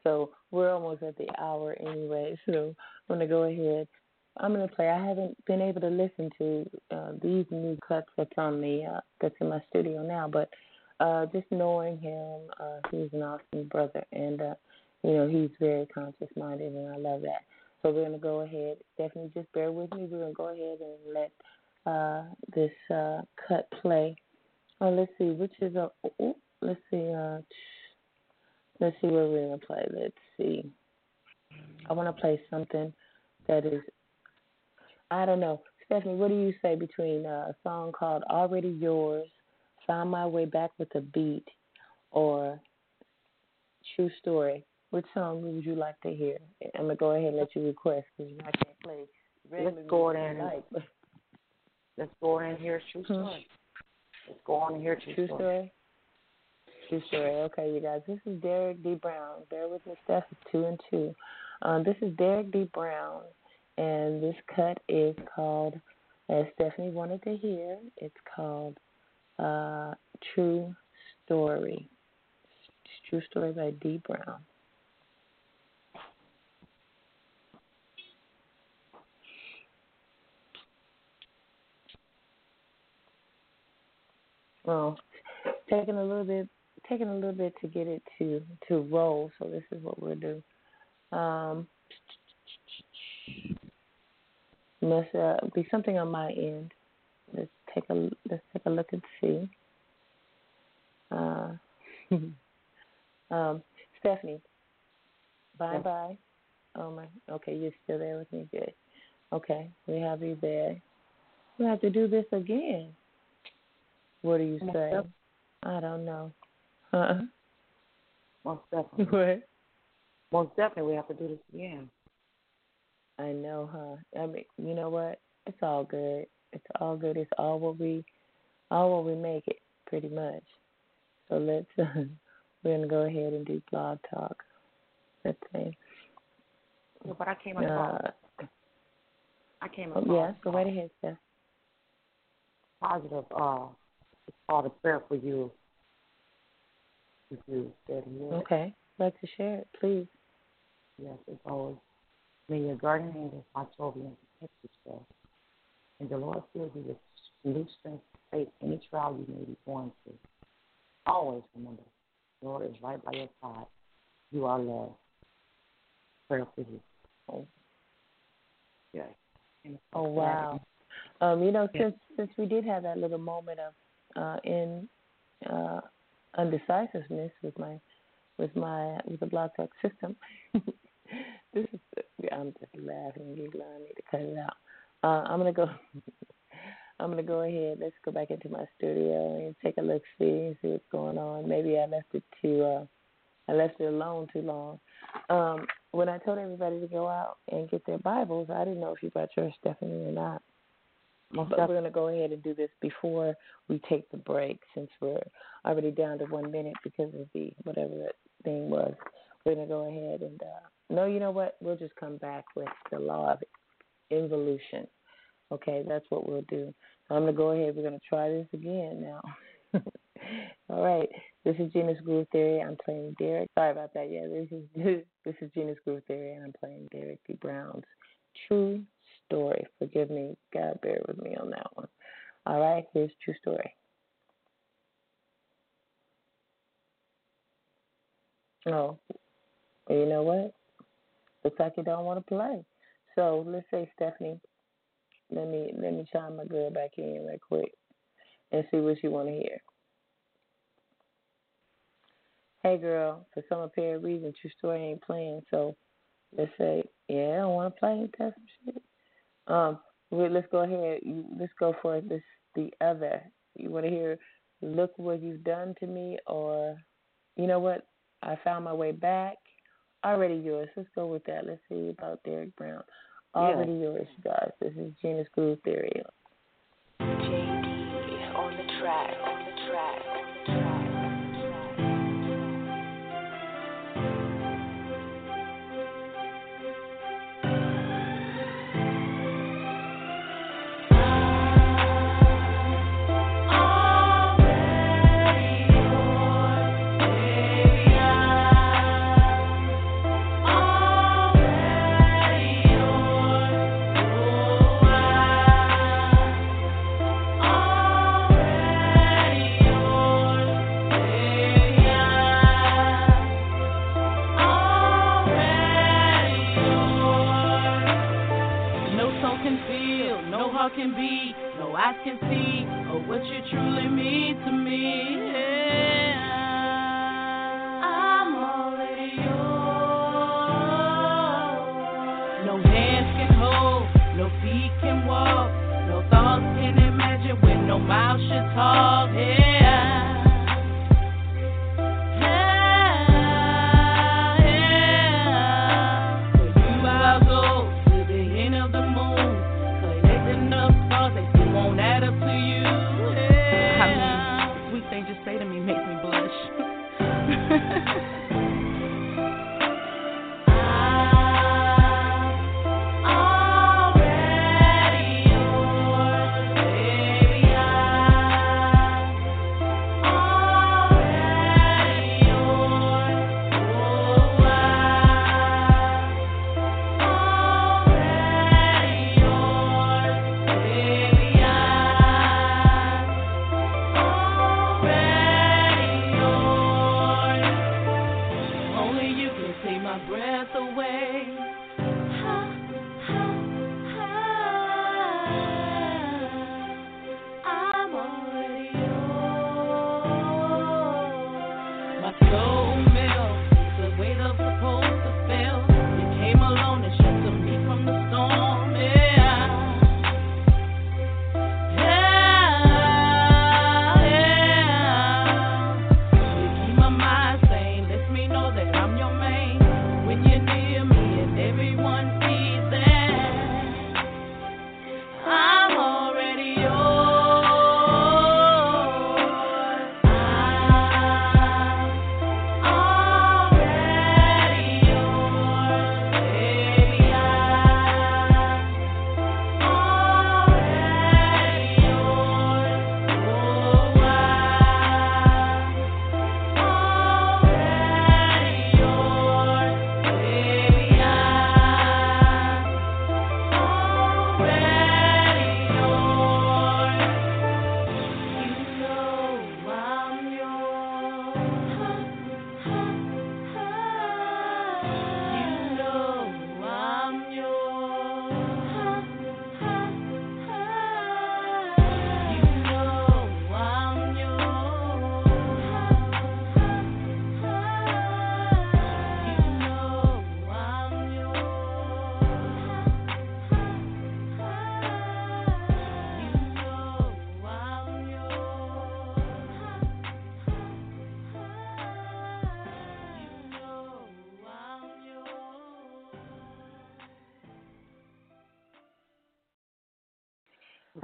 So we're almost at the hour anyway. <laughs> So I'm gonna go ahead. I'm gonna play. I haven't been able to listen to uh, these new cuts that's on the uh, that's in my studio now, but uh, just knowing him, uh, he's an awesome brother, and uh, you know he's very conscious minded, and I love that. So we're gonna go ahead. Definitely, just bear with me. We're gonna go ahead and let uh, this uh, cut play. Oh, let's see, which is a. Oh, let's see. Uh, let's see what we're gonna play. Let's see. I want to play something that is. I don't know, Stephanie. What do you say between uh, a song called "Already Yours," Find My Way Back with a Beat," or "True Story"? Which song would you like to hear? I'm gonna go ahead and let you request because I can't play. Let's go in. Like. Let's go in here. True hmm. story. Let's go on here. True, true story. story. True story. Okay, you guys. This is Derek D. Brown. Bear with me, Steph. Two and two. Um, this is Derek D. Brown, and this cut is called, as Stephanie wanted to hear, it's called uh, True Story. True Story by D. Brown. Well, taking a little bit, taking a little bit to get it to to roll. So this is what we'll do. Um, must uh, be something on my end. Let's take a let's take a look and see. Uh, <laughs> um, Stephanie, bye bye. Oh my, okay, you're still there with me. Good. Okay, we have you there. We have to do this again. What do you say? I don't know. Huh? Most definitely. <laughs> What? Most definitely, we have to do this again. I know, huh? I mean, you know what? It's all good. It's all good. It's all what we, all what we make it, pretty much. So let's. Uh, <laughs> we're gonna go ahead and do blog talk. Let's see. Yeah, but I came across. Uh, I came across. Oh, yeah, go right ahead, Steph. Positive. Uh, it's called a prayer for you. If you said Okay. Like to share it, please. Yes, it's always may your guardian angels watch over you and protect yourself. And the Lord fills you with new strength to face any trial you may be going through. Always remember, the Lord is right by your side. You are loved. Prayer for you. Oh. Yeah. Oh wow. Um, you know, since since we did have that little moment of uh, in uh, undecisiveness with my with my with the blog talk system. <laughs> this is I'm just laughing giggling. I need to cut it out. Uh, I'm gonna go. <laughs> I'm gonna go ahead. Let's go back into my studio and take a look, see, see what's going on. Maybe I left it too. Uh, I left it alone too long. Um, when I told everybody to go out and get their Bibles, I didn't know if you brought yours, Stephanie, or not. But we're going to go ahead and do this before we take the break since we're already down to one minute because of the whatever that thing was. We're going to go ahead and, uh, no, you know what? We'll just come back with the law of involution. Okay, that's what we'll do. I'm going to go ahead. We're going to try this again now. <laughs> All right. This is Gena's Groove Theory. I'm playing Derek. Sorry about that. Yeah, this is <laughs> this is Gena's Groove Theory, and I'm playing Derek D. Brown's True story. Forgive me. God, bear with me on that one. All right, here's true story. Oh, you know what? Looks like you don't want to play. So let's say Stephanie, let me let me chime my girl back in right quick and see what you want to hear. Hey girl, for some apparent reason, true story ain't playing. So let's say, yeah, I don't want to play. That's some shit. Um, let's go ahead. Let's go for this. The other. You want to hear? Look what you've done to me, or you know what? I found my way back. Already yours. Let's go with that. Let's see about Derek Brown. Already yeah. yours, guys. This is Gena's Groove Theory. JD on the track. On the track.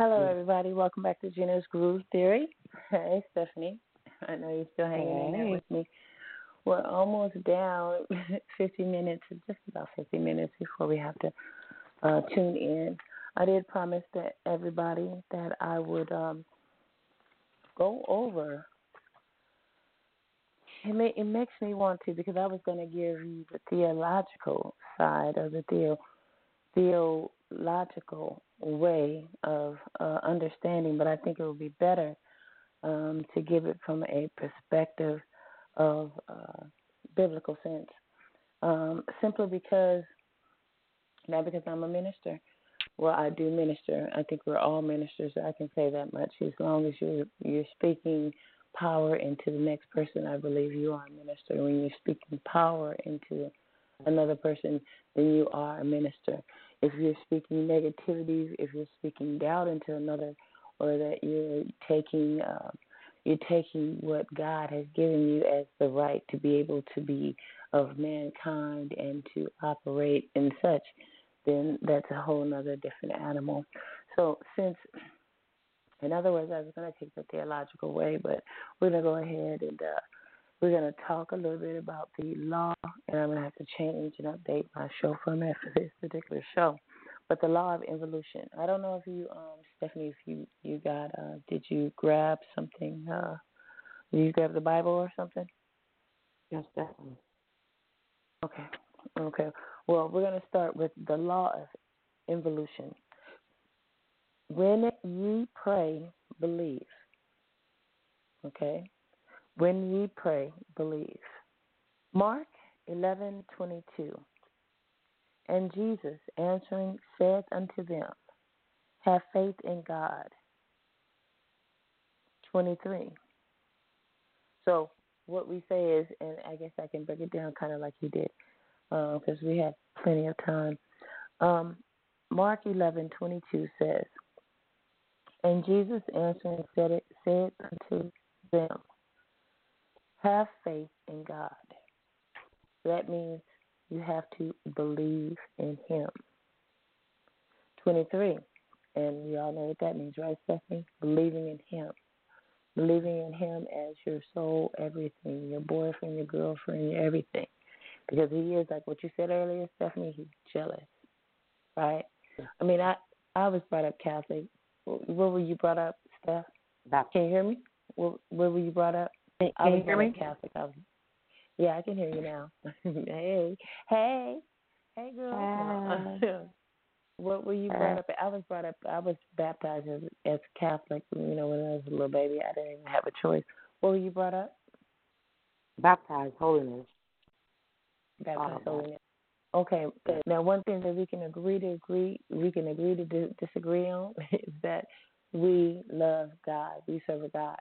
Hello, everybody. Welcome back to Gina's Groove Theory. Hey, Stephanie. I know you're still hanging in there with me. We're almost down <laughs> 50 minutes, just about 50 minutes before we have to uh, tune in. I did promise that everybody that I would um, go over. It, may, it makes me want to because I was going to give you the theological side of the deal. theo, theological way of uh, understanding, but I think it would be better um, to give it from a perspective of uh, biblical sense. Um, simply because, not because I'm a minister. Well, I do minister. I think we're all ministers. I can say that much. As long as you're you're speaking power into the next person, I believe you are a minister. When you're speaking power into another person, then you are a minister. If you're speaking negativity, if you're speaking doubt into another, or that you're taking uh, you're taking what God has given you as the right to be able to be of mankind and to operate in such, then that's a whole other different animal. So since in other words, I was going to take the theological way, but we're going to go ahead and uh, we're going to talk a little bit about the law, and I'm going to have to change and update my show format for this particular show. But the law of evolution. I don't know if you, um, Stephanie, if you you got, uh, did you grab something? Uh, did you grab the Bible or something? Yes, definitely. Okay. Okay. Well, we're going to start with the law of evolution. When ye pray, believe. Okay? When ye pray, believe. Mark 11:22. And Jesus answering said unto them, Have faith in God. 23. So what we say is, and I guess I can break it down kind of like you did, because uh, we have plenty of time. Um, Mark 11:22 says, "And Jesus answering said it said unto them, Have faith in God." That means you have to believe in Him. 23, and you all know what that means, right, Stephanie? Believing in Him believing in him as your sole everything, your boyfriend, your girlfriend, your everything. Because he is like what you said earlier, Stephanie, he's jealous. Right? I mean I I was brought up Catholic. Where were you brought up, Steph? That. Can you hear me? Where, where were you brought up? Can, I you hear me? Catholic. I was, yeah, I can hear you now. <laughs> hey, hey, hey, girl. <laughs> What were you brought up? I was brought up. I was baptized as as Catholic. You know, when I was a little baby, I didn't even have a choice. What were you brought up? Baptized holiness. Baptized holiness. Okay. Now, one thing that we can agree to agree, we can agree to disagree on <laughs> is that we love God. We serve a God.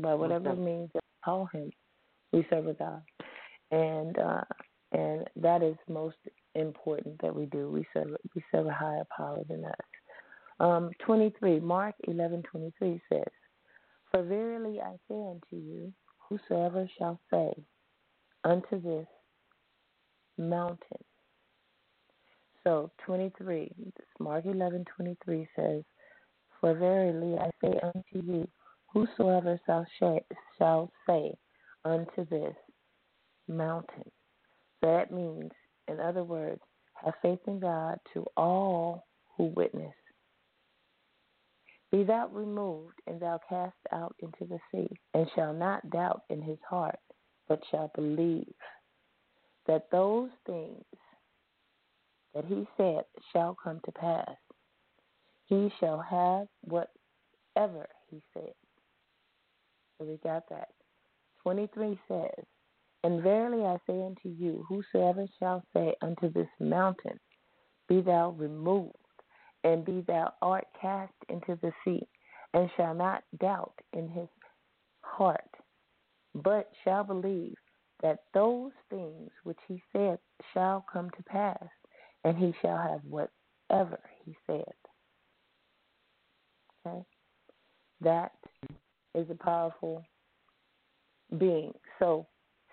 By whatever okay. means that call Him, we serve a God, and uh, and that is most important that we do. We serve we serve a higher power than us. Um, 23, Mark 11, 23 says, For verily I say unto you, whosoever shall say unto this mountain. So 23, Mark 11, 23 says, For verily I say unto you, whosoever shall, shall say unto this mountain. That means in other words, have faith in God to all who witness. Be thou removed, and thou cast out into the sea, and shall not doubt in his heart, but shall believe that those things that he said shall come to pass. He shall have whatever he said. So we got that. 23 says, and verily I say unto you, whosoever shall say unto this mountain, Be thou removed, and be thou art cast into the sea, and shall not doubt in his heart, but shall believe that those things which he saith shall come to pass, and he shall have whatever he saith. Okay? That is a powerful being. So,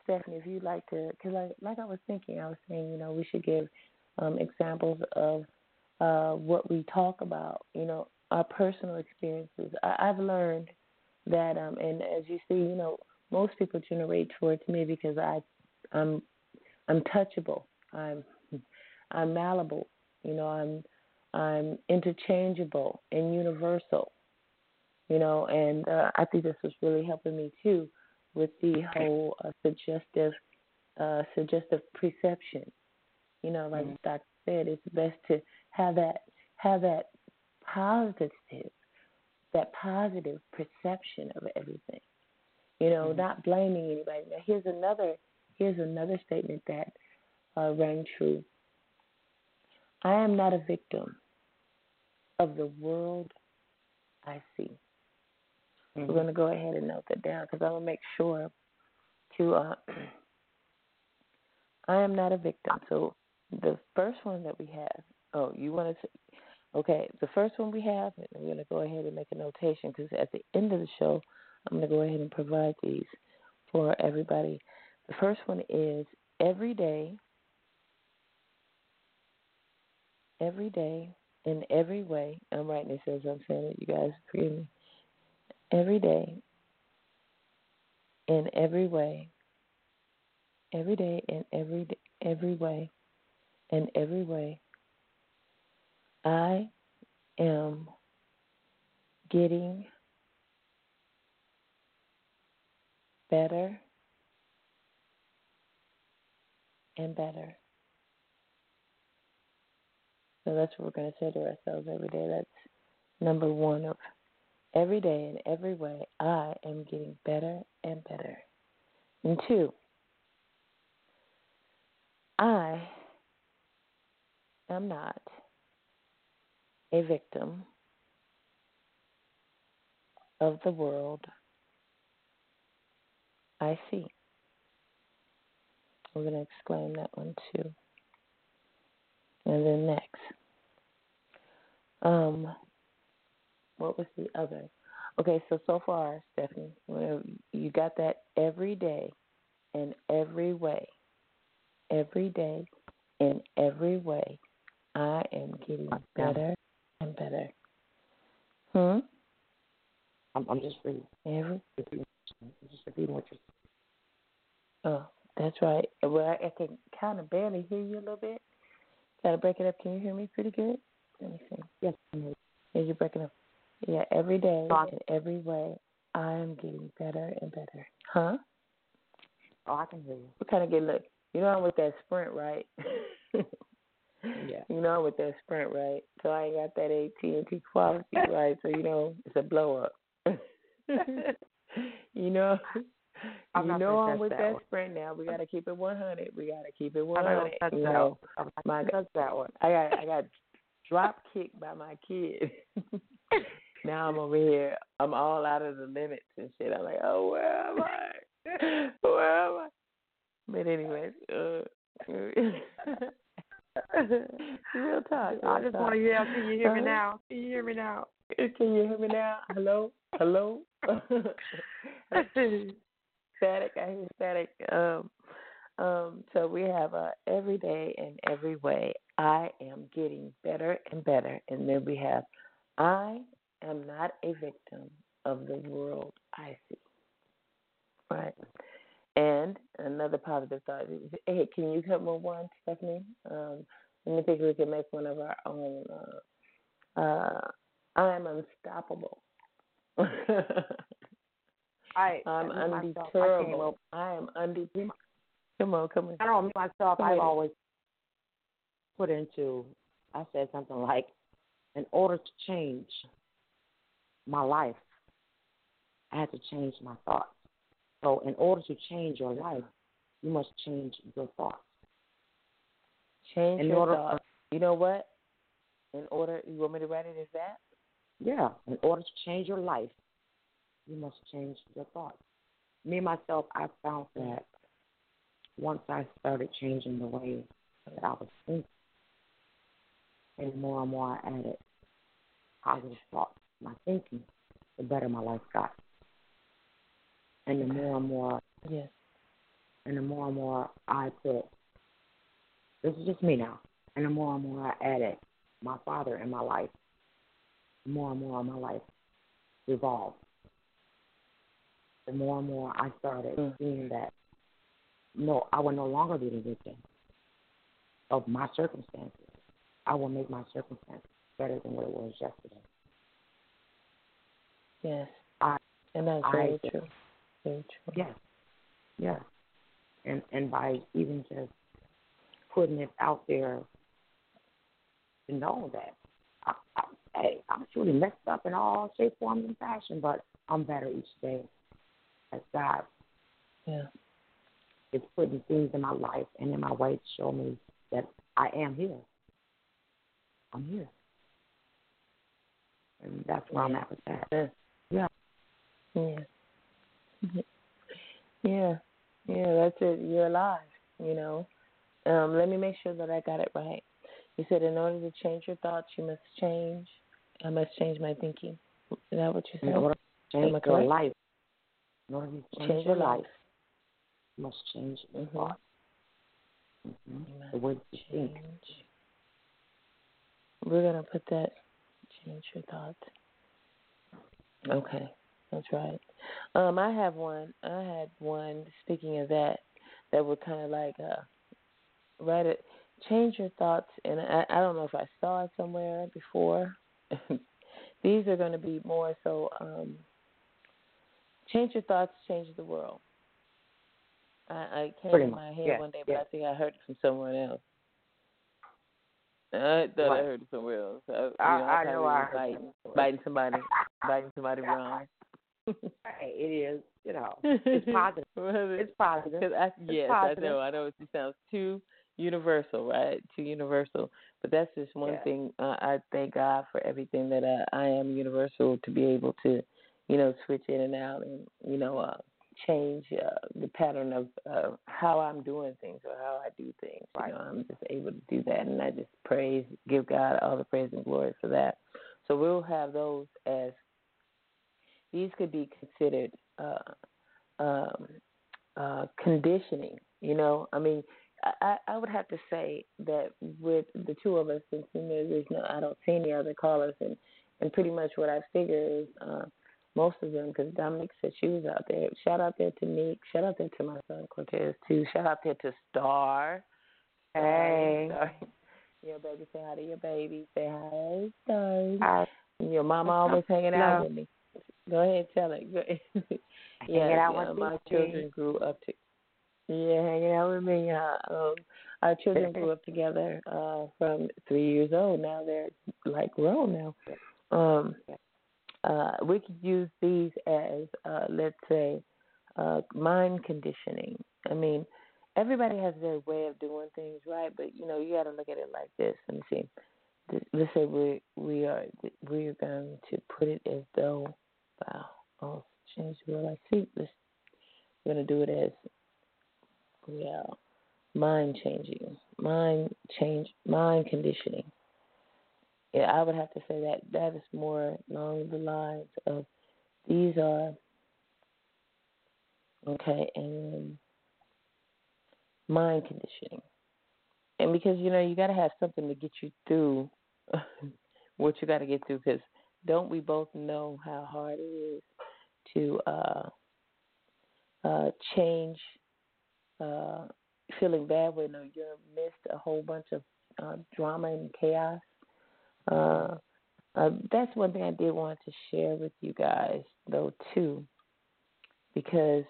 Stephanie, if you'd like to, because I, like I was thinking, I was saying, you know, we should give um, examples of uh, what we talk about, you know, our personal experiences. I, I've learned that, um, and as you see, you know, most people generate towards me because I, I'm, I'm touchable. I'm, I'm malleable. You know, I'm, I'm interchangeable and universal. You know, and uh, I think this was really helping me too with the whole uh, suggestive uh, suggestive perception. You know, like mm-hmm. Dr. said, it's best to have that have that positive that positive perception of everything. You know, mm-hmm. not blaming anybody. Now here's another here's another statement that uh, rang true. I am not a victim of the world I see. Mm-hmm. We're going to go ahead and note that down because I to make sure to. Uh, <clears throat> I am not a victim. So the first one that we have. Oh, you want to? Okay, the first one we have, we're going to go ahead and make a notation because at the end of the show, I'm going to go ahead and provide these for everybody. The first one is every day, every day, in every way. I'm writing this as I'm saying it. You guys forgive me every day, in every way, every day, in every every way, in every way, I am getting better and better. So that's what we're going to say to ourselves every day. That's number one of Every day in every way, I am getting better and better. And two, I am not a victim of the world I see. We're going to explain that one too. And then next, um, what was the other? Okay, so so far, Stephanie, you got that every day, in every way, every day, in every way. I am getting better and better. Hmm. I'm, I'm just reading. Every. Just repeating what you're. Oh, that's right. Well, I, I can kind of barely hear you a little bit. Gotta break it up. Can you hear me pretty good? Let me see. Yes. Yeah, you're breaking up. Yeah, every day in every way, I am getting better and better. Huh? Oh, I can hear you. What kind of good look? You know I'm with that sprint, right? yeah. <laughs> You know I'm with that sprint, right? So I ain't got that AT and T quality, right? So you know it's a blow up. <laughs> you know. I'm you know I'm with that, that sprint now. We gotta keep it 100. We gotta keep it I 100. don't You that know, one. I'm my touch that one. I got I got drop kicked by my kid. <laughs> now I'm over here. I'm all out of the limits and shit. I'm like, oh, where am I? <laughs> where am I? But anyways, uh, <laughs> real talk. I just talk. want to yell. Can you hear me now? Can you hear me now? Can you hear me now? Hello, hello. <laughs> static. I hear static. Um, um, so we have uh, every day and every way. I am getting better and better, and then we have I am not a victim of the world I see. Right. And another positive thought. Is hey, can you come with one, Stephanie? Um, let me think if we can make one of our own. Uh, uh, I'm unstoppable. <laughs> I, <laughs> I'm me myself, I undeterrable. I am undeterrable. Come on, come on. I don't know. Myself, I've always put into. I said something like, in order to change my life, I had to change my thoughts. So, in order to change your life, you must change your thoughts. Change In your order thoughts. You know what? In order, you want me to write it as that? Yeah, in order to change your life, you must change your thoughts. Me myself, I found that once I started changing the way that I was thinking, and more and more I added positive thoughts my thinking, the better my life got. And the more and more, Yes. and the more and more I put, this is just me now, and the more and more I added my father in my life, the more and more my life evolved. The more and more I started Mm. seeing that, no, I will no longer be the victim of my circumstances. I will make my circumstances better than what it was yesterday. Yes. I- and that's I- very true. Very true. Yes, yes, and and by even just putting it out there to know that I, I, hey, I'm truly messed up in all shape, forms, and fashion, but I'm better each day as God Yeah. is putting things in my life and in my way to show me that I am here. I'm here, and that's where I'm at with that. Yeah. Yeah. Yeah. Yeah. Yeah, that's it. You're alive, you know. Um, let me make sure that I got it right. You said in order to change your thoughts, you must change. I must change my thinking. Is that what you said? In order to change your correct? life, in order to change, Change your life, life. you must change your Mhm. thoughts. hmm You The way you think. We're gonna put that. Change your thoughts. Okay, that's right. Um, I have one. I had one. Speaking of that, that would kind of like uh, write it. Change your thoughts, and I, I don't know if I saw it somewhere before. <laughs> These are going to be more so. Um, change your thoughts, change the world. I, I came Pretty in my head yeah, one day, but yeah. I think I heard it from someone else. I thought I heard it somewhere else. I, you I- know, I probably know I heard biting, biting somebody, <laughs> biting somebody wrong. <laughs> Hey, it is, you know, <laughs> it's positive. It's positive. I, It's yes, positive. I know. I know it sounds too universal, right? Too universal. But that's just one Yeah. thing. Uh, I thank God for everything that I, I am universal to be able to, you know, switch in and out and you know, uh, change uh, the pattern of uh, how I'm doing things or how I do things. You know, I'm just able to do that, and I just praise, give God all the praise and glory for that. So we'll have those as these could be considered uh, um, uh, conditioning. You know, I mean, I, I would have to say that with the two of us, since you know, there's no, I don't see any other callers, and and pretty much what I figure is uh, most of them, because Dominique said she was out there. Shout out there to Nick. Shout out there to my son Cortez too. Shout out there to Star. Hey. Star. <laughs> Your baby, say hi to your baby. Say hi, Star. Hi. Your mama always hanging out with me. Go ahead, tell it. Yeah, <laughs> Hanging out yeah, with my me. children grew up to. Yeah, hanging out with me. Uh, um, our children grew up together uh, from three years old. Now they're like grown now. Um, uh, we could use these as, uh, let's say, uh, mind conditioning. I mean, everybody has their way of doing things, right? But you know, you got to look at it like this. Let me see. Let's say we we are we are going to put it as though, wow, oh, change the world. I see. Let's we're gonna do it as yeah, mind changing, mind change, mind conditioning. Yeah, I would have to say that that is more along the lines of these are okay, and mind conditioning. And because you know you got to have something to get you through <laughs> what you got to get through. Because don't we both know how hard it is to uh, uh, change uh, feeling bad when you're missed a whole bunch of uh, drama and chaos. Uh, uh, that's one thing I did want to share with you guys, though, too, because,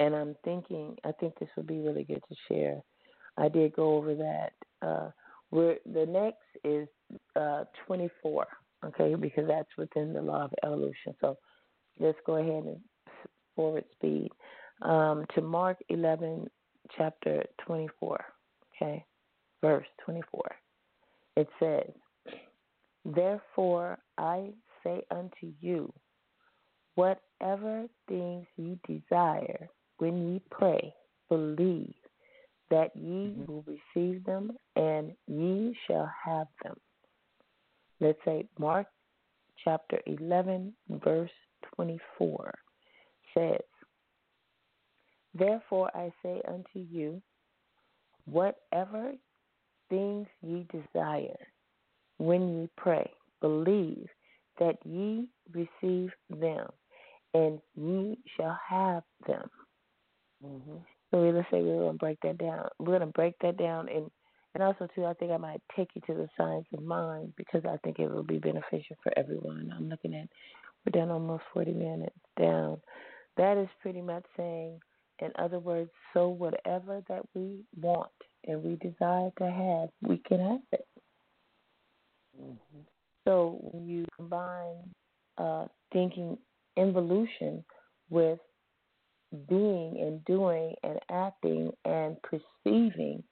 and I'm thinking, I think this would be really good to share. I did go over that. Uh, we're, the next is uh, 24, okay, because that's within the law of evolution. So let's go ahead and forward speed um, to Mark 11, chapter 24, okay, verse 24. It says, Therefore I say unto you, whatever things ye desire when ye pray, believe that ye mm-hmm. will receive them and ye shall have them. Let's say Mark chapter 11, verse 24 says, Therefore I say unto you, whatever things ye desire, when ye pray, believe that ye receive them, and ye shall have them. Mm-hmm. So we- let's say we're going to break that down. We're going to break that down, and and also too, I think I might take you to the science of mind because I think it will be beneficial for everyone. I'm looking at we're down almost 40 minutes down. That is pretty much saying, in other words, so whatever that we want and we desire to have, we can have it. Mm-hmm. So when you combine uh, thinking involution with being and doing and acting and perceiving,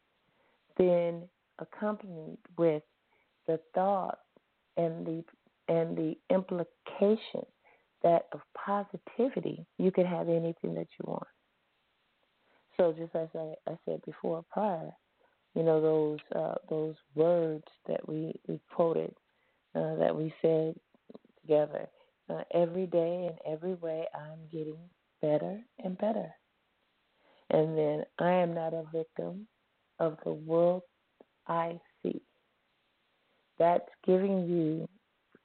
then accompanied with the thought and the and the implication that of positivity, you can have anything that you want. So just as I, I said before prior, you know those uh, those words that we we quoted uh, that we said together. Uh, every day and every way, I'm getting better and better. And then I am not a victim of the world I see. That's giving you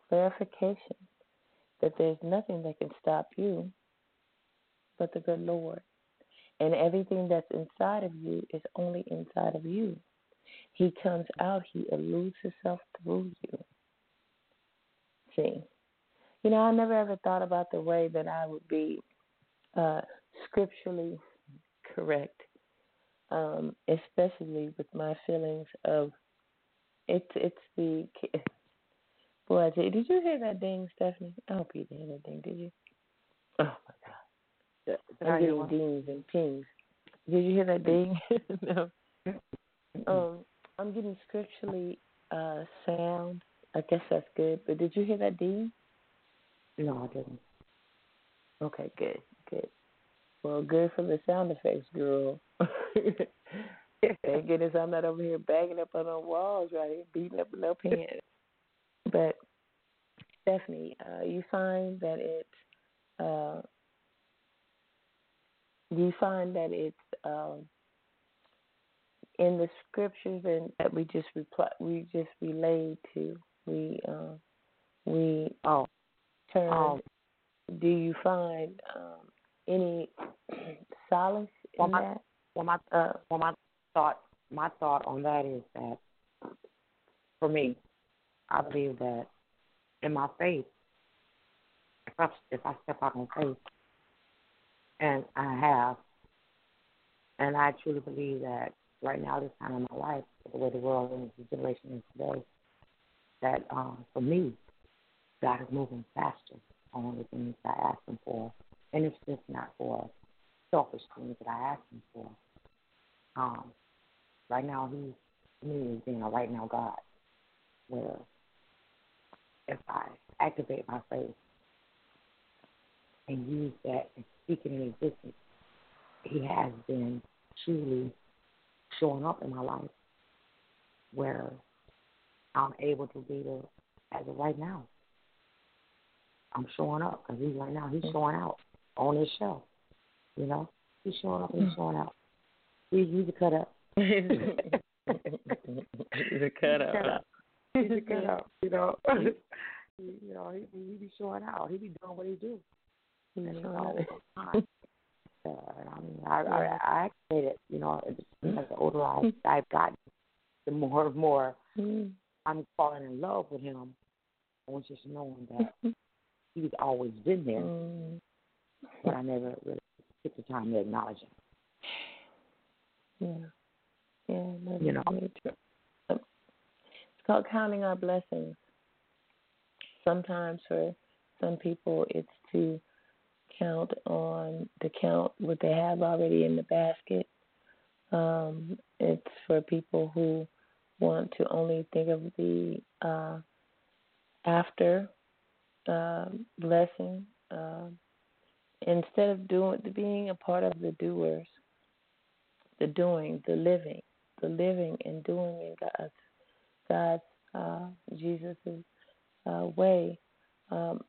clarification that there's nothing that can stop you but the good Lord. And everything that's inside of you is only inside of you. He comes out, he eludes himself through you. See? You know, I never ever thought about the way that I would be uh, scripturally correct, um, especially with my feelings of it's it's the boy. Did you hear that ding, Stephanie? I hope you didn't hear that ding. Did you? Oh my! I'm getting dings and pings. Did you hear that ding? <laughs> no. Um, I'm getting scripturally uh, sound. I guess that's good. But did you hear that ding? No, I didn't. Okay, good, good. Well, good for the sound effects, girl. <laughs> Thank goodness I'm not over here banging up on the walls, right? Here, beating up with no <laughs> pants. But Stephanie, uh, you find that it, uh, you find that it's um, in the scriptures and that we just reply, we just relayed to. We uh, we Oh, turn. um, do you find um, any <clears throat> solace Well, in my- that? well, my Uh, well, my thought my thought on that is that for me, I believe that in my faith, if I if I step out on faith, and I have, and I truly believe that right now, this time in my life, the way the world is, the generation is today, that um, for me, God is moving faster on the things I ask Him for, and it's just not for selfish things that I ask Him for. Um, right now, He's me is being a right now God, where if I activate my faith and use that and speak it in existence, He has been truly showing up in my life where I'm able to be the, as of right now. I'm showing up because he's right now, he's showing out on his show. You know, he's showing up he's mm. showing out. He, he's a cut up. <laughs> He's a cut up. He's a cut up. You know, <laughs> you know, he, he be showing out. He be doing what he do. He's And, you showing know, out. time. Uh, I mean, I, I, I activate it. You know, the older I, I've gotten, the more and more Mm. I'm falling in love with him. I was just knowing that <laughs> he's always been there, Mm. but I never really took the time to acknowledge him. Yeah. Yeah. that's You know. very true. It's called counting our blessings. Sometimes for some people, it's to count on to count what they have already in the basket. Um, it's for people who want to only think of the uh, after uh, blessing um instead of doing being a part of the doers, the doing, the living, the living and doing in God's God's uh, Jesus's uh, way. Um,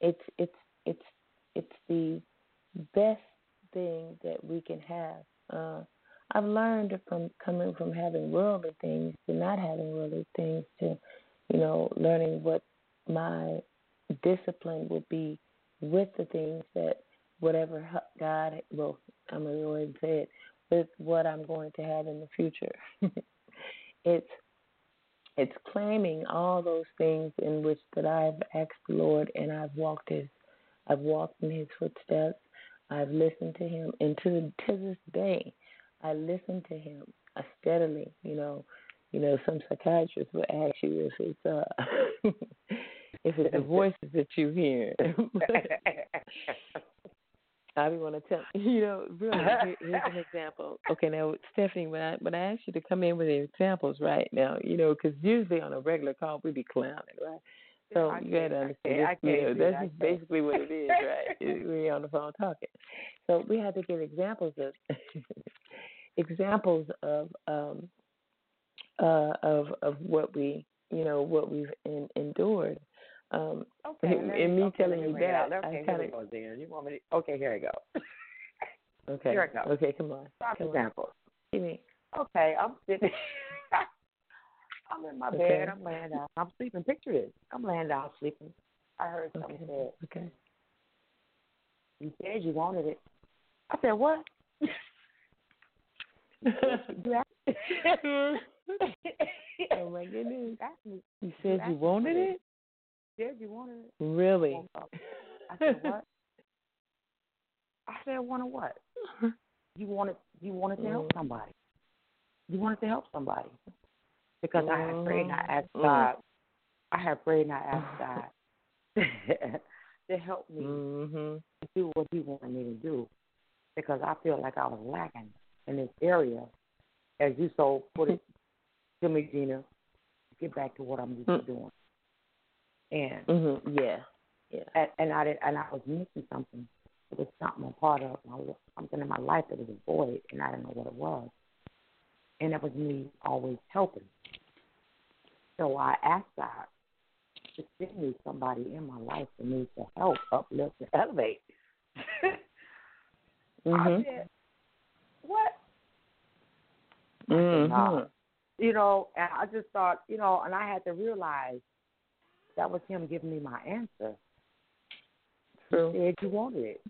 it's it's it's it's the best thing that we can have. Uh, I've learned from coming from having worldly things to not having worldly things to, you know, learning what my discipline would be with the things that whatever God, well, I'm going to go and say it, with what I'm going to have in the future. <laughs> it's it's claiming all those things in which that I've asked the Lord and I've walked his I've walked in his footsteps. I've listened to him and to to this day I listen to him uh, steadily, you know. You know, some psychiatrists will ask you if it's uh <laughs> if it's the voices that you hear. <laughs> I be want to tell <laughs> you know really here, here's an example. Okay, now Stephanie, when I when I ask you to come in with the examples right now, you know, because usually on a regular call we'd be clowning, right? So I you got to can't- I understand, I this, you know, can't that's that. just basically what it is, right? <laughs> We're on the phone talking. So we had to give examples of <laughs> examples of um uh of of what we you know what we've in, endured. Um, Okay, <laughs> and me okay, telling you bring it out. that, Okay, I kind of go. You want me to? Okay, here we go. okay. Here I go. Okay, come on, on. Give me. Okay, I'm sitting. I'm in my Okay. bed. I'm laying down. I'm sleeping. Picture this. I'm laying down sleeping. I heard something Okay. said, Okay. "You said you wanted it." I said, "What?" <laughs> you asked oh my goodness. <laughs> You asked me. You said you wanted it? You said you wanted it. Really? I said, "What?" I said, "Wanted what?" <laughs> You wanted you wanted to help Mm. somebody. You wanted to help somebody because I had prayed and I asked Mm. God. I had prayed and I asked <laughs> God <laughs> to help me Mhm. do what He wanted me to do because I feel like I was lacking in this area. As you so put it <laughs> to me, Gina, get back to what I'm used to Mm. doing. And Mhm. Yeah. Yeah. and, and I did, and I was missing something. It was something a part of my something in my life that was a void, and I didn't know what it was. And it was me always helping. So I asked God to send me somebody in my life for me to help, uplift, and elevate. <laughs> I Mhm. said, what? Mhm. Nah. You know, and I just thought, you know, and I had to realize that was him giving me my answer. True. He said you wanted it.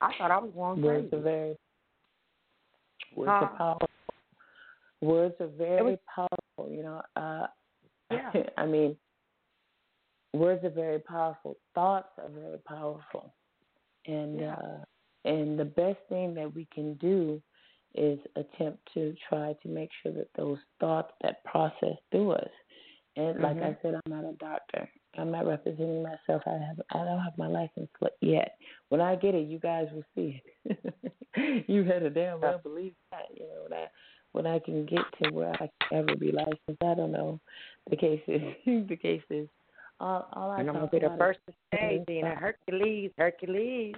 I thought I was going crazy. are very words Huh? are powerful. Words are very was- powerful. You know, uh, Yeah. <laughs> I mean, words are very powerful. Thoughts are very powerful, and Yeah. uh, and the best thing that we can do is attempt to try to make sure that those thoughts that process through us. And like I Mhm. said, I'm not a doctor. I'm not representing myself. I have I don't have my license yet. When I get it, you guys will see it. <laughs> you better damn well believe that. You know I when I can get to where I can ever be licensed. I don't know. The case is <laughs> the case is all all I And I'm gonna be the first to say, being a Hercules, Hercules.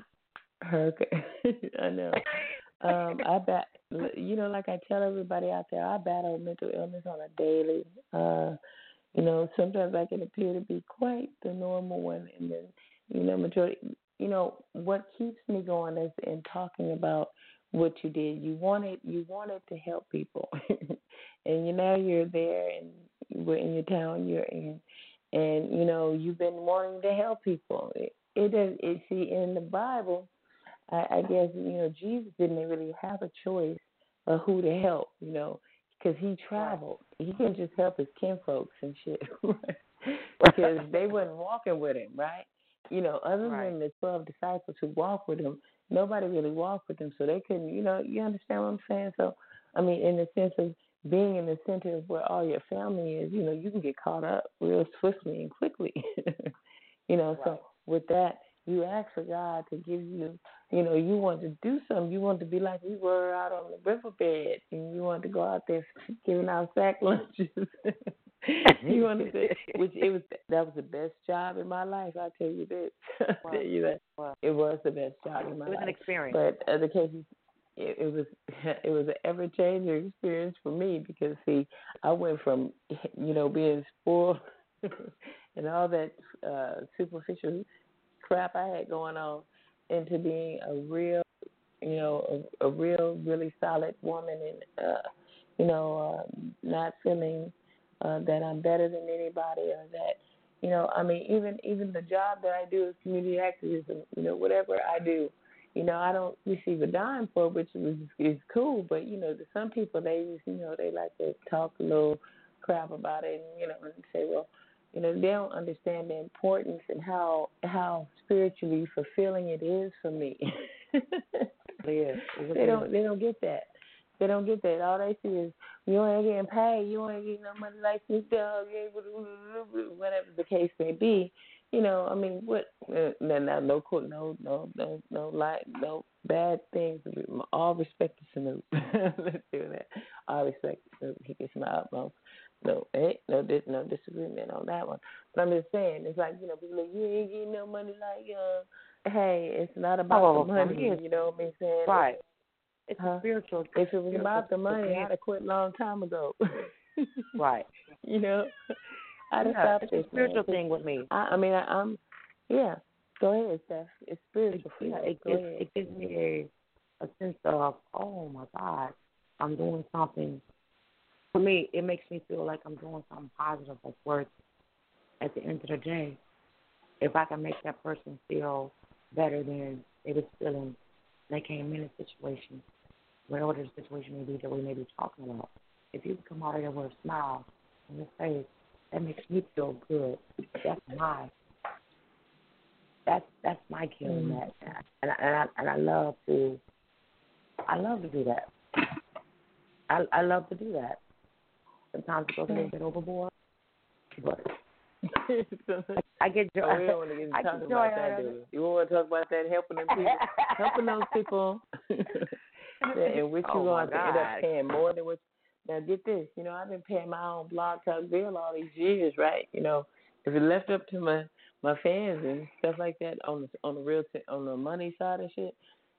<laughs> I know. Um, I bat. You know, like I tell everybody out there, I battle mental illness on a daily. Uh, you know, sometimes I can appear to be quite the normal one, and then, you know, majority. You know, what keeps me going is in talking about what you did. You wanted, you wanted to help people, <laughs> and you know you're there, and we're in your town you're in, and you know you've been wanting to help people. It, it does. It see in the Bible I, I guess you know Jesus didn't really have a choice of who to help, you know, because he traveled. He couldn't just help his kinfolks and shit, <laughs> because they wasn't walking with him, right? You know, other Right. than the twelve disciples who walked with him, nobody really walked with them, so they couldn't. You know, you understand what I'm saying? So, I mean, in the sense of being in the center of where all your family is, you know, you can get caught up real swiftly and quickly. <laughs> you know, so with that, you ask for God to give you, you know, you want to do something. You want to be like we were out on the riverbed, and you want to go out there giving out sack lunches. <laughs> <laughs> you understand? which it was that was the best job in my life. I tell you this, <laughs> I tell you that Wow. it was the best job in my life. It was life. an experience. But other cases, it, it was <laughs> it was an ever changing experience for me because see, I went from you know being spoiled and all that uh superficial crap I had going on into being a real, you know, a, a real, really solid woman, and uh, you know, uh, not feeling uh, that I'm better than anybody or that, you know, I mean, even even the job that I do is community activism. You know, whatever I do, you know, I don't receive a dime for it, which is is cool. But you know, to some people, they just, you know, they like to talk a little crap about it, and you know, and say, well, you know, they don't understand the importance and how how spiritually fulfilling it is for me. <laughs> It is. It really they don't they don't get that. They don't get that. All they see is you ain't getting paid, you ain't getting no money like this dog, whatever the case may be. You know, I mean, what? Uh, no, no, no, no, no, no, no, like, no bad things. All respect to Snoop. <laughs> Let's do that. All respect to Snoop. He gets my utmost. No, hey, no, dis, no disagreement on that one. But I'm just saying, it's like you know, people like you ain't getting no money like uh. Hey, it's not about Oh, the money. You know what I'm saying? Right. It's Huh? a spiritual. If it was about the money. I'd have quit a long time ago. <laughs> Right. you know, I'd have Yeah, stopped it's this. a spiritual man. thing with me. I, I mean, I, I'm, yeah. Go ahead, Steph. It's spiritual for Yeah, it gives it gives me a a sense of oh my God, I'm doing something. For me, it makes me feel like I'm doing something positive that's worth. At the end of the day, if I can make that person feel better than they was feeling, they came in a situation, whatever the situation may be that we may be talking about. If you come out of there with a smile on your face, that makes me feel good. That's my that's that's my killing Mm. that, and I, and I and I love to, I love to do that. I I love to do that. Sometimes it goes a little bit overboard, but I get joy. oh, we don't want to get I talking get joy about that, out of do it. we? You want to talk about that, helping them people, <laughs> helping those people, <laughs> in which Oh, you're my going to end up paying more than what. Now get this, you know, I've been paying my own blog talk bill all these years, right? You know, if it left up to my my fans and stuff like that on the on the real t- on the money side of shit.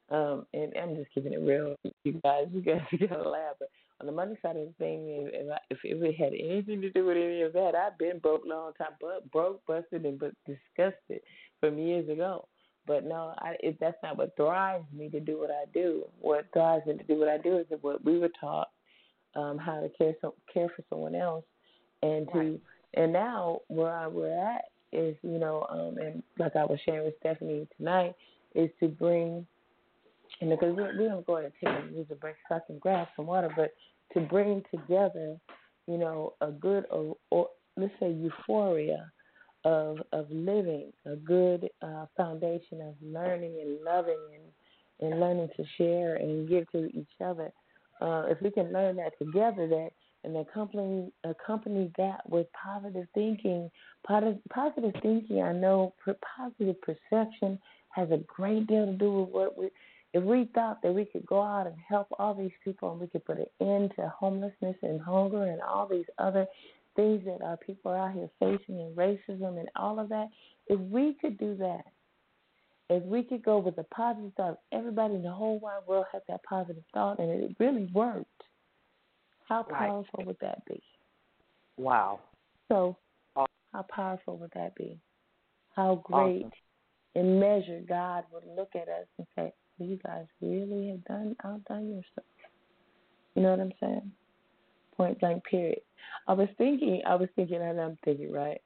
Um, and I'm just keeping it real. You guys, you guys, you <laughs> gotta laugh. But on the money side of the thing, if if, I, if if it had anything to do with any of that, I've been broke long time, but broke, busted, and but disgusted from years ago. But no, I, it, that's not what drives me to do what I do. What drives me to do what I do is what we were taught um, how to care so, care for someone else, and to Right. and now where I, we're at is you know um, and like I was sharing with Stephanie tonight is to bring and because we're, we're gonna go ahead and take a a break so I can grab some water, but to bring together you know a good or, or let's say euphoria of of living a good uh, foundation of learning and loving and and learning to share and give to each other. Uh, if we can learn that together, that and accompany accompany that with positive thinking, positive, positive thinking. I know positive perception has a great deal to do with what we. If we thought that we could go out and help all these people and we could put an end to homelessness and hunger and all these other things that our people are out here facing and racism and all of that, if we could do that, if we could go with a positive thought, everybody in the whole wide world had that positive thought and it really worked. How Right. powerful would that be? Wow. So, how powerful would that be? How great Awesome. in measure God would look at us and say, "You guys really have done outdone yourself." You know what I'm saying? Point blank. Period. I was thinking. I was thinking, and I'm thinking, right?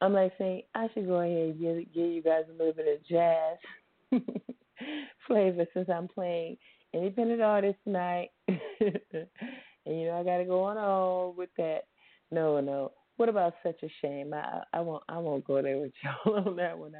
I'm like saying I should go ahead and give, give you guys a little bit of jazz <laughs> flavor since I'm playing independent artist tonight. <laughs> and you know I got to go on all with that. No, no. What about such a shame? I I won't I won't go there with <laughs> y'all on that one.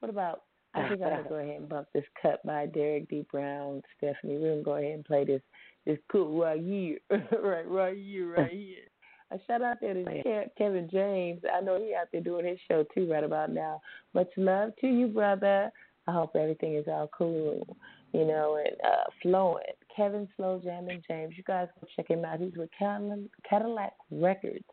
What about? I think I'm gonna go ahead and bump this cut by Derek D. Brown, Stephanie. We're gonna go ahead and play this this cool right here, <laughs> right right here, right here. A shout out there to Ke- Kevin James. I know he out there doing his show too right about now. Much love to you, brother. I hope everything is all cool, you know, and uh, flowing. Kevin Slow Jam and James. You guys go check him out. He's with Cadillac, Cadillac Records.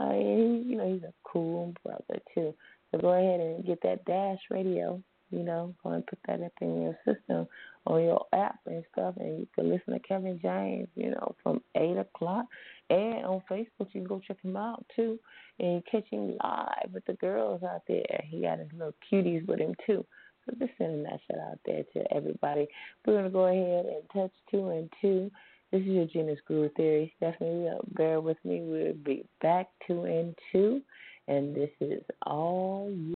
Uh, and he, you know, he's a cool brother too. So go ahead and get that Dash Radio. You know, go and put that up in your system on your app and stuff, and you can listen to Kevin James. You know, from eight o'clock, and on Facebook you can go check him out too, and catch him live with the girls out there. He got his little cuties with him too. So just sending that shit out there to everybody. We're gonna go ahead and touch two and two. This is your Gina's Groove Theory. Definitely uh, bear with me. We'll be back two and two, and this is all you.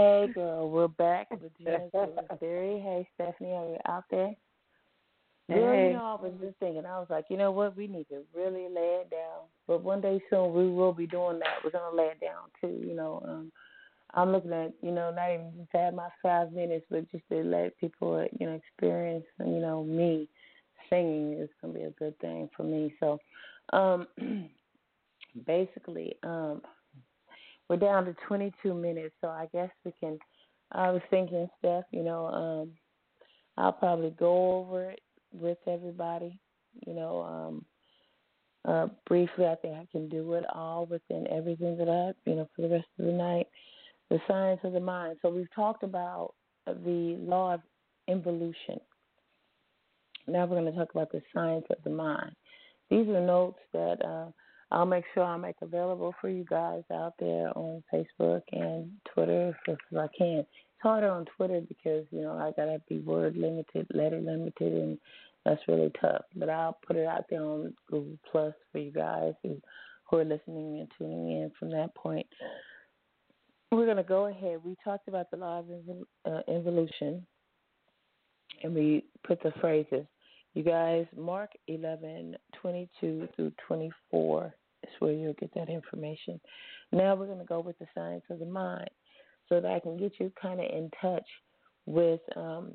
Hey, girl, we're back <laughs> with Genesis Theory. Hey, Stephanie, are you out there? Girl, Hey. you know, I was just thinking, I was like, you know what, we need to really lay it down. But one day soon, we will be doing that. We're gonna lay it down too. You know, um, I'm looking at, you know, not even just to have my five minutes, but just to let people, you know, experience, you know, me singing is gonna be a good thing for me. So, um, <clears throat> basically, um, we're down to 22 minutes, so I guess we can. I was thinking, Steph, you know, um, I'll probably go over it with everybody, you know, um, uh, briefly. I think I can do it all within everything that I, you know, for the rest of the night. The science of the mind. So we've talked about the law of involution. Now we're going to talk about the science of the mind. These are notes that uh, I'll make sure I make available for you guys out there on Facebook and Twitter if, I can. It's harder on Twitter because you know I gotta be word limited, letter limited, and that's really tough. But I'll put it out there on Google Plus for you guys who who are listening and tuning in from that point. We're gonna go ahead. We talked about the law of invol- uh, and we put the phrases. You guys, Mark 11, 22 through 24 is where you'll get that information. Now we're going to go with the science of the mind so that I can get you kind of in touch with um,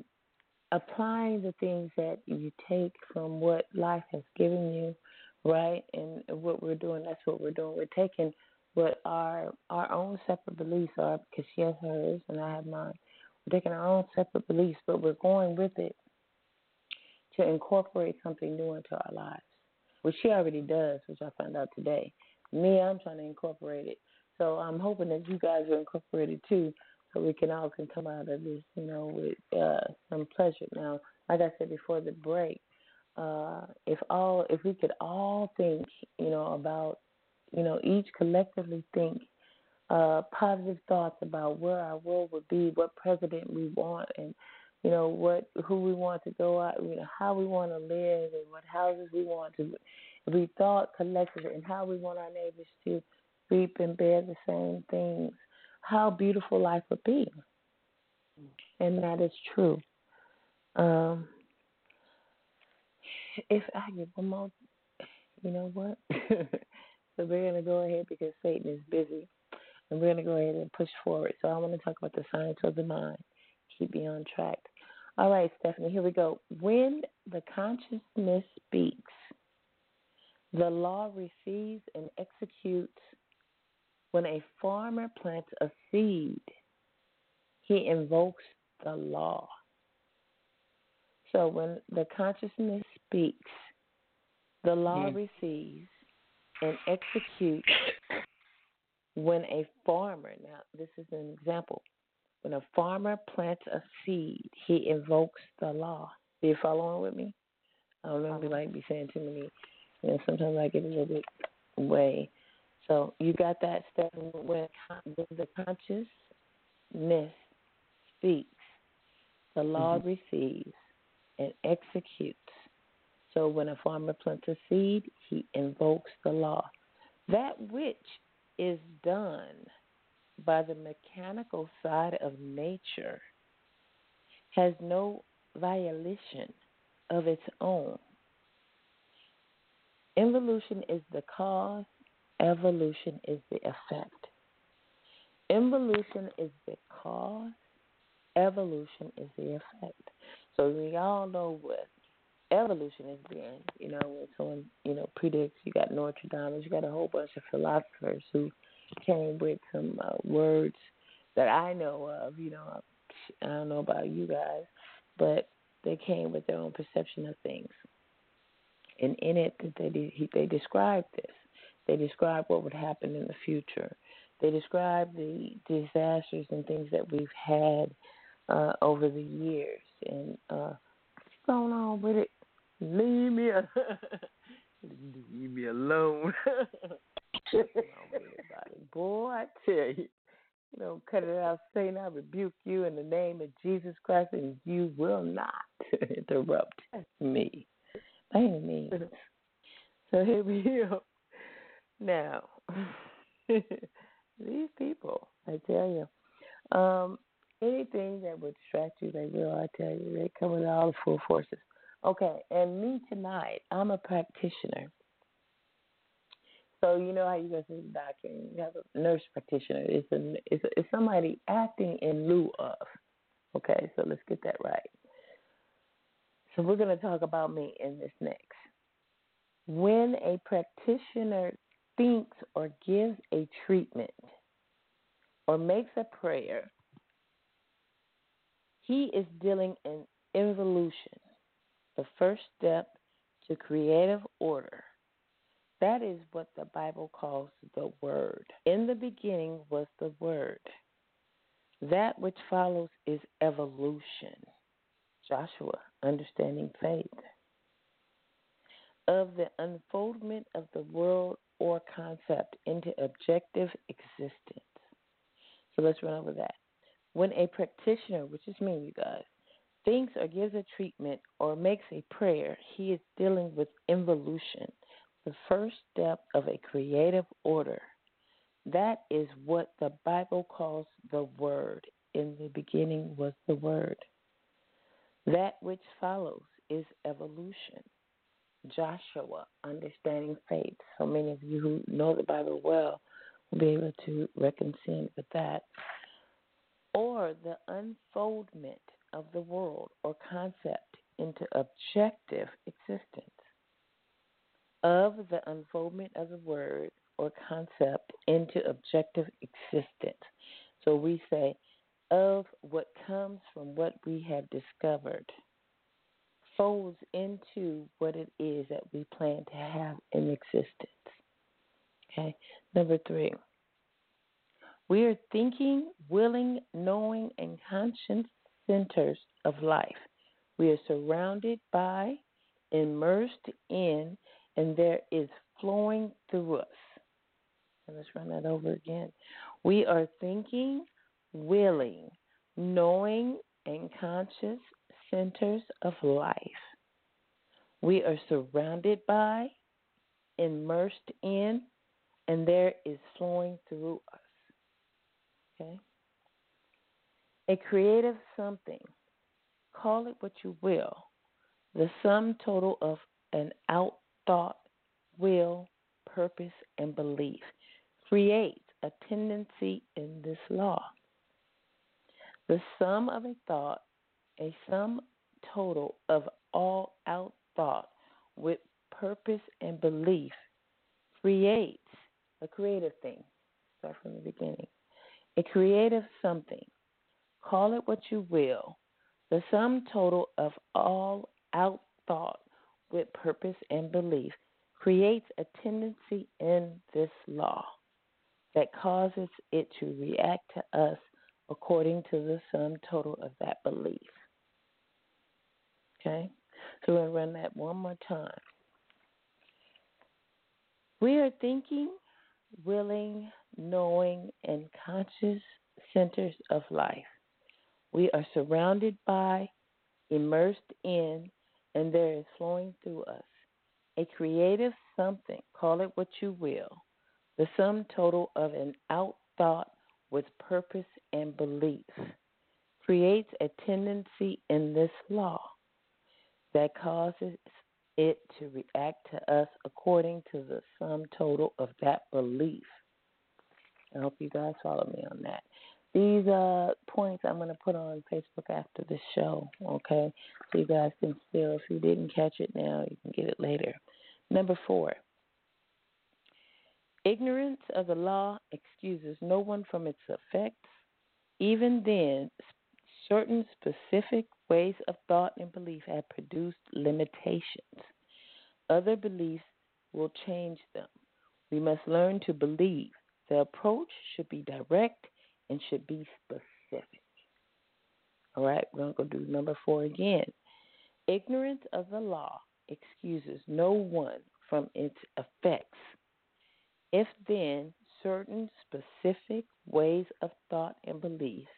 applying the things that you take from what life has given you, right? And what we're doing, that's what we're doing. We're taking what our our own separate beliefs are, because she has hers and I have mine. We're taking our own separate beliefs, but we're going with it to incorporate something new into our lives, which she already does, which I found out today. Me, I'm trying to incorporate it. So I'm hoping that you guys are incorporated too, so we can all can come out of this, you know, with uh, some pleasure. Now, like I said before the break, uh, if all if we could all think, you know, about, you know, each collectively think uh, positive thoughts about where our world would be, what president we want, and you know what who we want to go out, you know how we want to live, and what houses we want to. We thought collectively, and how we want our neighbors to reap and bear the same things, how beautiful life would be, and that is true. Um, if I get one more, you know what? <laughs> so we're gonna go ahead because Satan is busy. And we're going to go ahead and push forward. So I want to talk about the science of the mind. Keep me on track. All right, Stephanie, here we go. When the consciousness speaks, the law receives and executes. When a farmer plants a seed, he invokes the law. So when the consciousness speaks, the law hmm. receives and executes when a farmer, now this is an example, when a farmer plants a seed, he invokes the law. Are you following with me? I don't know. if We might be saying too many. You know, sometimes I get a little bit away. So you got that step when the consciousness speaks, the law Mm-hmm. receives and executes. So when a farmer plants a seed, he invokes the law. That which is done by the mechanical side of nature has no violation of its own. Involution is the cause, evolution is the effect. Involution is the cause, evolution is the effect. So we all know what evolution is been. You know, when someone, you know, predicts, you got Notre Dame, you got a whole bunch of philosophers who came with some uh, words that I know of. You know, I don't know about you guys, but they came with their own perception of things. And in it, they they, described this. They described what would happen in the future. They described the disasters and things that we've had uh, over the years. And uh, what's going on with it? Leave me, a- <laughs> leave me alone. <laughs> Don't worry about it. Boy, I tell you, you know, cut it out, Satan. I rebuke you in the name of Jesus Christ, and you will not <laughs> interrupt me. By any means. So here we go. Now, <laughs> these people, I tell you, um, anything that would distract you, they will. I tell you, they come with all the full forces. Okay, and me tonight, I'm a practitioner. So you know how you go to the doctor you have a nurse practitioner. It's a it's, a, it's somebody acting in lieu of. Okay, so let's get that right. So we're going to talk about me in this next. When a practitioner thinks or gives a treatment or makes a prayer, he is dealing in involution, the first step to creative order. That is what the Bible calls the Word. In the beginning was the Word. That which follows is evolution. Joshua, understanding faith. Of the unfoldment of the world or concept into objective existence. So let's run over that. When a practitioner, which is me, you guys, thinks or gives a treatment or makes a prayer, he is dealing with involution, the first step of a creative order. That is what the Bible calls the Word. In the beginning was the Word. That which follows is evolution. Joshua, understanding faith. So many of you who know the Bible well will be able to reconcile with that. Or the unfoldment of the world or concept into objective existence. Of the unfoldment of the word or concept into objective existence. So we say, of what comes from what we have discovered folds into what it is that we plan to have in existence. Okay. Number three, we are thinking, willing, knowing, and conscious centers of life. We are surrounded by, immersed in, and there is flowing through us. And let's run that over again. We are thinking, willing, knowing, and conscious centers of life. We are surrounded by, immersed in, and there is flowing through us. Okay? A creative something, call it what you will, the sum total of an out thought, will, purpose, and belief creates a tendency in this law. The sum of a thought, a sum total of all out thought with purpose and belief creates a creative thing. Start from the beginning. A creative something. Call it what you will. The sum total of all out thought with purpose and belief creates a tendency in this law that causes it to react to us according to the sum total of that belief. Okay? So we're going to run that one more time. We are thinking, willing, knowing, and conscious centers of life. We are surrounded by, immersed in, and there is flowing through us a creative something, call it what you will, the sum total of an out thought with purpose and belief, creates a tendency in this law that causes it to react to us according to the sum total of that belief. I hope you guys follow me on that. These uh, points I'm going to put on Facebook after the show, okay? So you guys can still, if you didn't catch it now, you can get it later. Number four, ignorance of the law excuses no one from its effects. Even then, certain specific ways of thought and belief have produced limitations. Other beliefs will change them. We must learn to believe. The approach should be direct and should be specific. All right, we're going to go do number four again. Ignorance of the law excuses no one from its effects. If then certain specific ways of thought and beliefs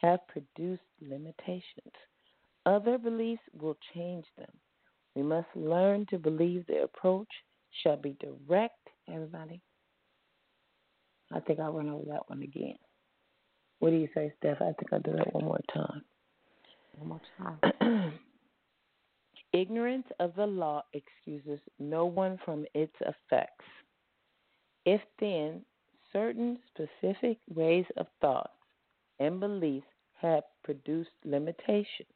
have produced limitations, other beliefs will change them. We must learn to believe the approach shall be direct. Everybody, I think I'll run over that one again. What do you say, Steph? I think I'll do that one more time. One more time. <clears throat> Ignorance of the law excuses no one from its effects. If then certain specific ways of thought and beliefs have produced limitations,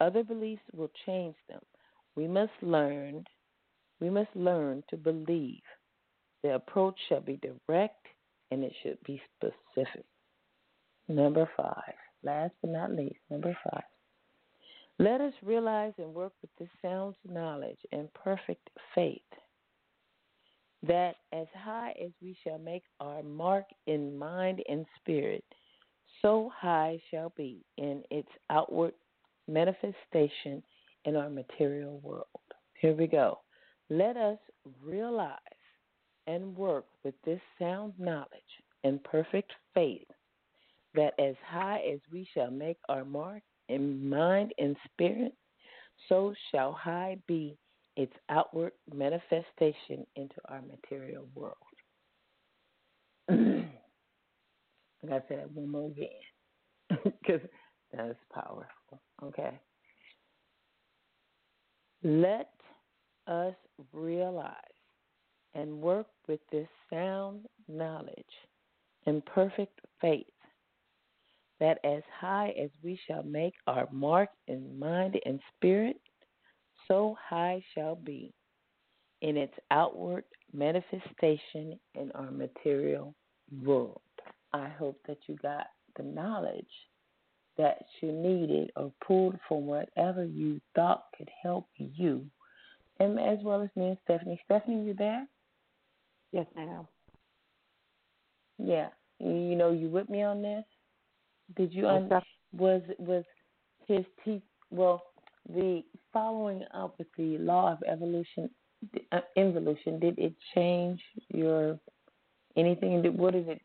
other beliefs will change them. We must learn we must learn to believe. The approach shall be direct and it should be specific. Number five, last but not least, number five. Let us realize and work with this sound knowledge and perfect faith that as high as we shall make our mark in mind and spirit, so high shall be in its outward manifestation in our material world. Here we go. Let us realize and work with this sound knowledge and perfect faith that as high as we shall make our mark in mind and spirit, so shall high be its outward manifestation into our material world. <clears throat> Gotta say that one more again <laughs> because that is powerful. Okay. Let us realize and work with this sound knowledge and perfect faith that as high as we shall make our mark in mind and spirit, so high shall be in its outward manifestation in our material world. I hope that you got the knowledge that you needed or pulled from whatever you thought could help you, and as well as me and Stephanie. Stephanie, you there? Yes, ma'am. Yeah, you know you with me on this. Did you un- was was his teeth? Well, the following up with the law of evolution, uh, involution. Did it change your anything? Did, what is it?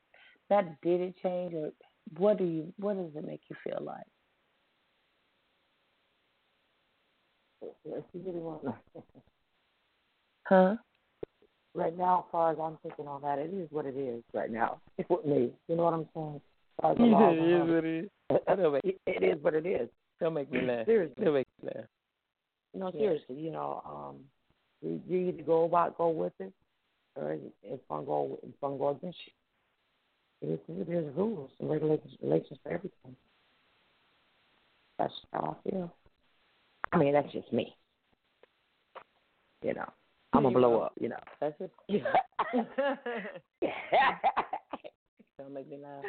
Not did it change, or what do you? What does it make you feel like? If you really want to Huh? right now, as far as I'm thinking on that, it is what it is right now with me. You know what I'm saying? As far as the laws it and is all- what it is. Don't make, it, it is what it is. don't make me laugh. Seriously. Don't make me laugh. No, Yeah. seriously, you know, um, you, you either go about go with it, or it's gonna go it's gonna go against you. It is, there's rules and regulations, regulations for everything. That's how I feel. I mean, that's just me. You know, I'm gonna blow up. You know. That's it. <laughs> Yeah. <laughs> Don't make me laugh.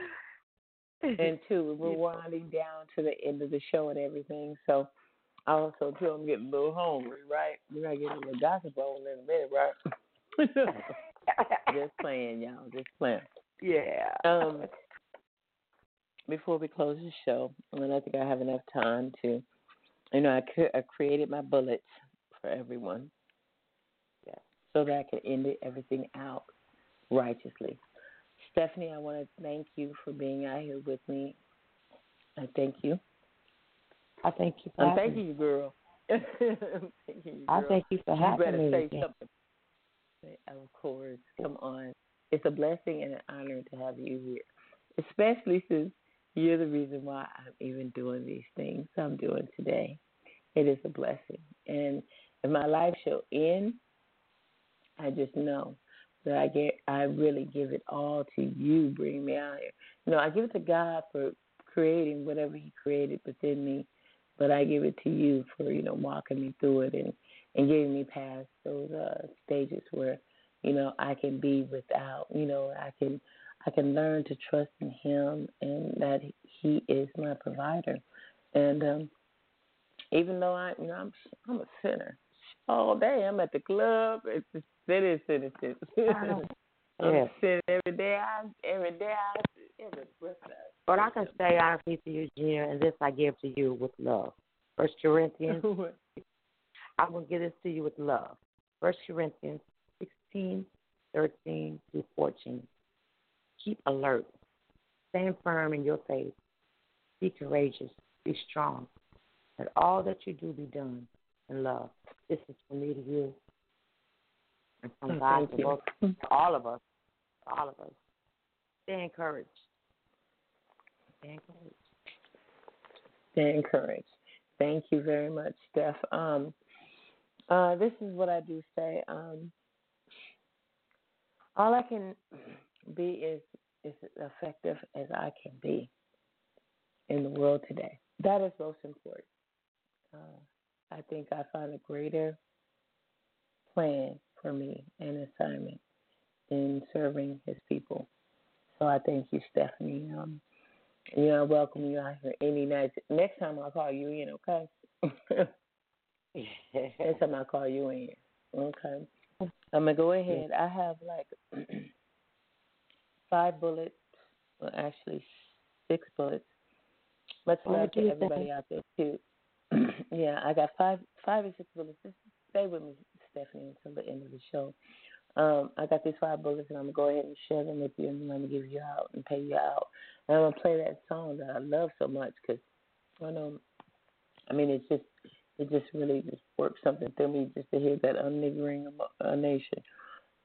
And <laughs> two, we're winding down to the end of the show and everything. So I also too I'm getting a little hungry, right? We're gonna get a little gossip on in a minute, right? <laughs> just playing, y'all, just playing. yeah. Um before we close the show, and I think I have enough time to You know, I, cre- I created my bullets for everyone, Yeah. so that I could end it, everything out righteously. Stephanie, I want to thank you for being out here with me. I thank you. I thank you for I'm thanking you, girl. <laughs> I'm thanking you, I girl. thank you for you having better me. say again. something. Of course. Come on. It's a blessing and an honor to have you here, especially since you're the reason why I'm even doing these things I'm doing today. It is a blessing. And if my life shall end, I just know that I get I really give it all to you bringing me out here. You know, I give it to God for creating whatever he created within me, but I give it to you for, you know, walking me through it and and getting me past those uh stages where, you know, I can be without, you know, I can I can learn to trust in him and that he is my provider. And um even though I you know, I'm I'm a sinner. All day I'm at the club, it's the city citizen. <laughs> I'm sinning every day I every day I every breath I But I can say honestly to you, Gina, and this I give to you with love. First Corinthians, <laughs> I'm gonna give this to you with love. First Corinthians sixteen, thirteen through fourteen. Keep alert. Stand firm in your faith. Be courageous. Be strong. Let all that you do be done in love. This is for me to you. From God to both to all of us. All of us. Stay encouraged. Stay encouraged. Stay encouraged. Thank you very much, Steph. Um, uh, this is what I do say. Um, all I can be is is effective as I can be in the world today. That is most important. Uh, I think I find a greater plan for me and assignment in serving His people. So I thank you, Stephanie. Um, you know, I welcome you out here any night. Next time I'll call you in, okay? <laughs> Next time I'll call you in, okay? <laughs> I'm gonna go ahead. I have like <clears throat> five bullets, well, actually six bullets. Much Oh, love to everybody out there too. <clears throat> yeah, I got five, five or six bullets. Just stay with me, Stephanie, until the end of the show. Um, I got these five bullets, and I'm gonna go ahead and share them with you, and I'm gonna give you out and pay you out. And I'm gonna play that song that I love so much because I know. I mean, it's just it just really just works something through me just to hear that unniggering uh, nation.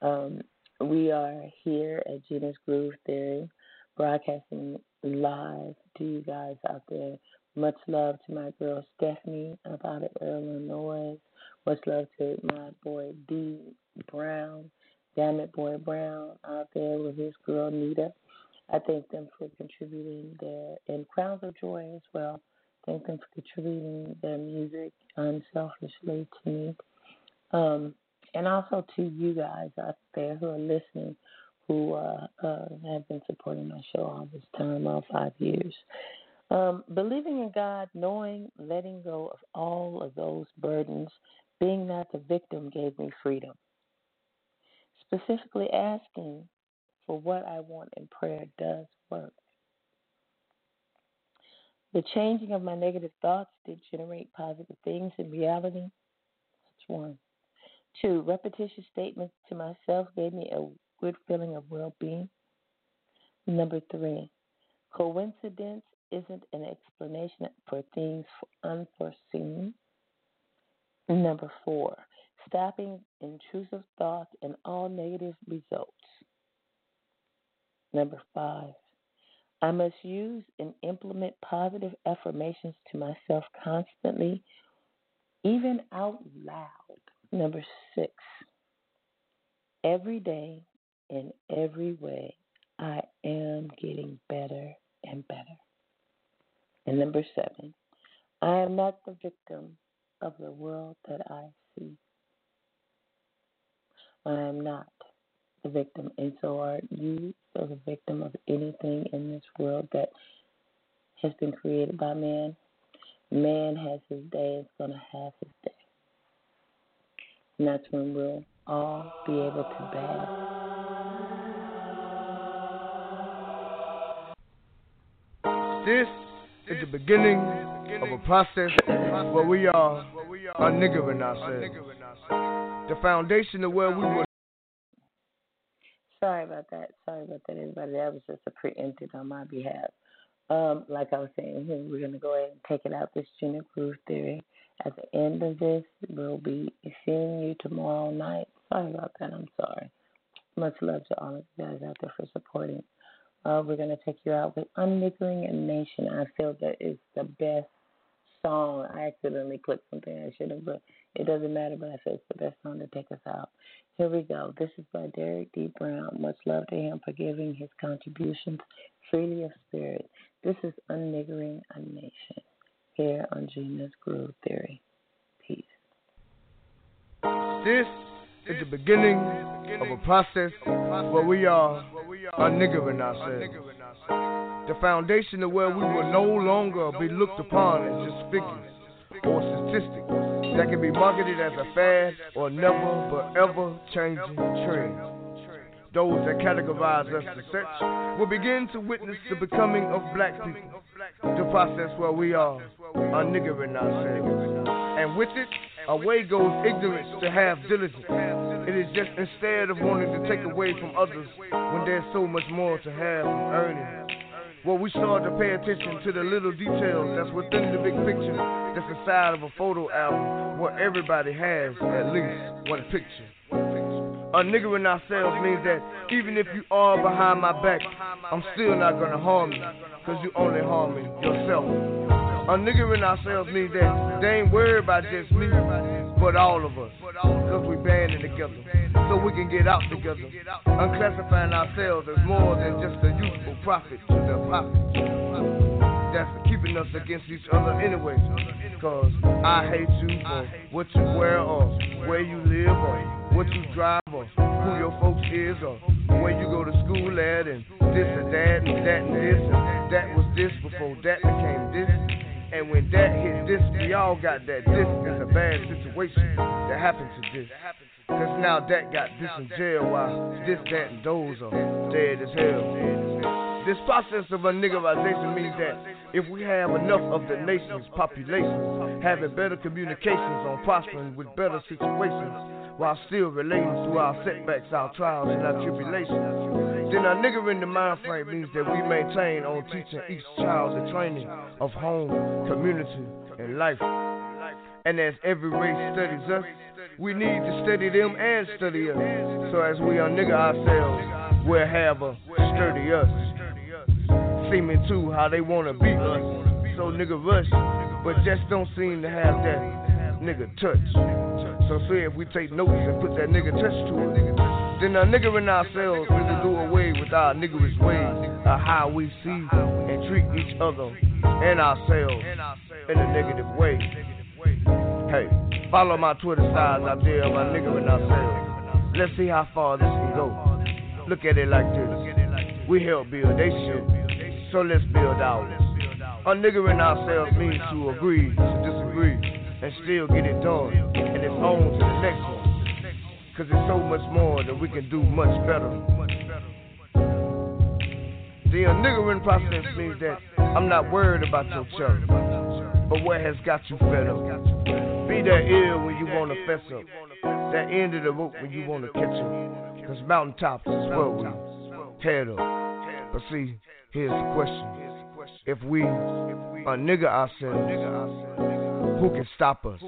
Um, we are here at Gina's Groove Theory, broadcasting live to you guys out there. Much love to my girl Stephanie up out of Illinois. Much love to my boy D Brown, Damn It Boy Brown out there with his girl Nita. I thank them for contributing their and Crowns of Joy as well. Thank them for contributing their music unselfishly to me. Um, and also to you guys out there who are listening, who uh, uh, have been supporting my show all this time, all five years. Um, believing in God, knowing, letting go of all of those burdens, being not the victim gave me freedom. Specifically asking for what I want in prayer does work. The changing of my negative thoughts did generate positive things in reality. That's one. Two, repetitious statements to myself gave me a good feeling of well being. Number three, coincidence isn't an explanation for things unforeseen. Number four, stopping intrusive thoughts and all negative results. Number five, I must use and implement positive affirmations to myself constantly, even out loud. Number six, every day in every way, I am getting better and better. And number seven, I am not the victim of the world that I see. I am not the victim, and so are you are the victim of anything in this world that has been created by man. Man has his day, it's going to have his day. And that's when we'll all be able to bask. This is the beginning of a process where we are unniggering ourselves. The foundation of where we were. Sorry about that. Sorry about that, everybody. That was just a preempted on my behalf. Um, like I was saying, here we're gonna go ahead and take it out. This Gina's Groove Theory. At the end of this, we'll be seeing you tomorrow night. Sorry about that. I'm sorry. Much love to all of you guys out there for supporting. Uh, we're going to take you out with Unniggering a Nation. I feel that is the best song. I accidentally clicked something I should have, but it doesn't matter. But I said it's the best song to take us out. Here we go. This is by Derek D. Brown. Much love to him for giving his contributions freely of spirit. This is Unniggering a Nation here on Gina's Groove Theory. Peace. This is the beginning of a process where we are unniggering ourselves. The foundation of where we will no longer be looked upon as just figures or statistics that can be marketed as a fad or never but ever changing trend. Those that categorize us as such will begin to witness the becoming of black people. The process where we are unniggering ourselves. And with it, away goes ignorance to have diligence. It is just instead of wanting to take away from others when there's so much more to have from earning. Well, we start to pay attention to the little details that's within the big picture that's the side of a photo album where everybody has at least one picture. Unniggering ourselves means that even if you are behind my back, I'm still not gonna harm you, cause you only harming yourself. Unniggering ourselves means that they ain't worried about just me, but all of us. Cause we banding together, so we can get out together. Unclassifying ourselves as more than just a useful profit to the profit. That's keeping us against each other anyway. Cause I hate you for what you wear or where you live or what you drive or who your folks is or where you go to school at and this and that and that and this and that was this before that became this. And when that hit this, we all got that. This is a bad situation that happened to this. Cause now that got this in jail while this, that, and those are dead as hell. This process of unniggerization means that if we have enough of the nation's population having better communications on prospering with better situations while still relating to our setbacks, our trials, and our tribulations, then our nigger in the mind frame means that we maintain on teaching each child the training of home, community, and life. And as every race studies us, we need to study them and study us. So as we unnigger ourselves, we'll have a sturdy us. Seeming to how they wanna beat us. So nigga rush, but just don't seem to have that nigga touch. So say if we take notice and put that nigga touch to it, then our niggering ourselves really do away with our niggerish ways of how we see and treat each other and ourselves in a negative way. Hey, follow my Twitter sides out there of my niggering ourselves. Let's see how far this can go. Look at it like this. We help build they shit, so let's build ours. Unniggering ourselves means to agree to disagree and still get it done. And it's on to the next one. Cause it's so much more that we can do much better. The unniggering process means that I'm not worried about your church, but what has got you fed up. Be that ill when you wanna fess up, that end of the rope when you wanna catch up. Cause mountaintops is where we head up. But see, here's the question. If we unnigger ourselves, who can stop us?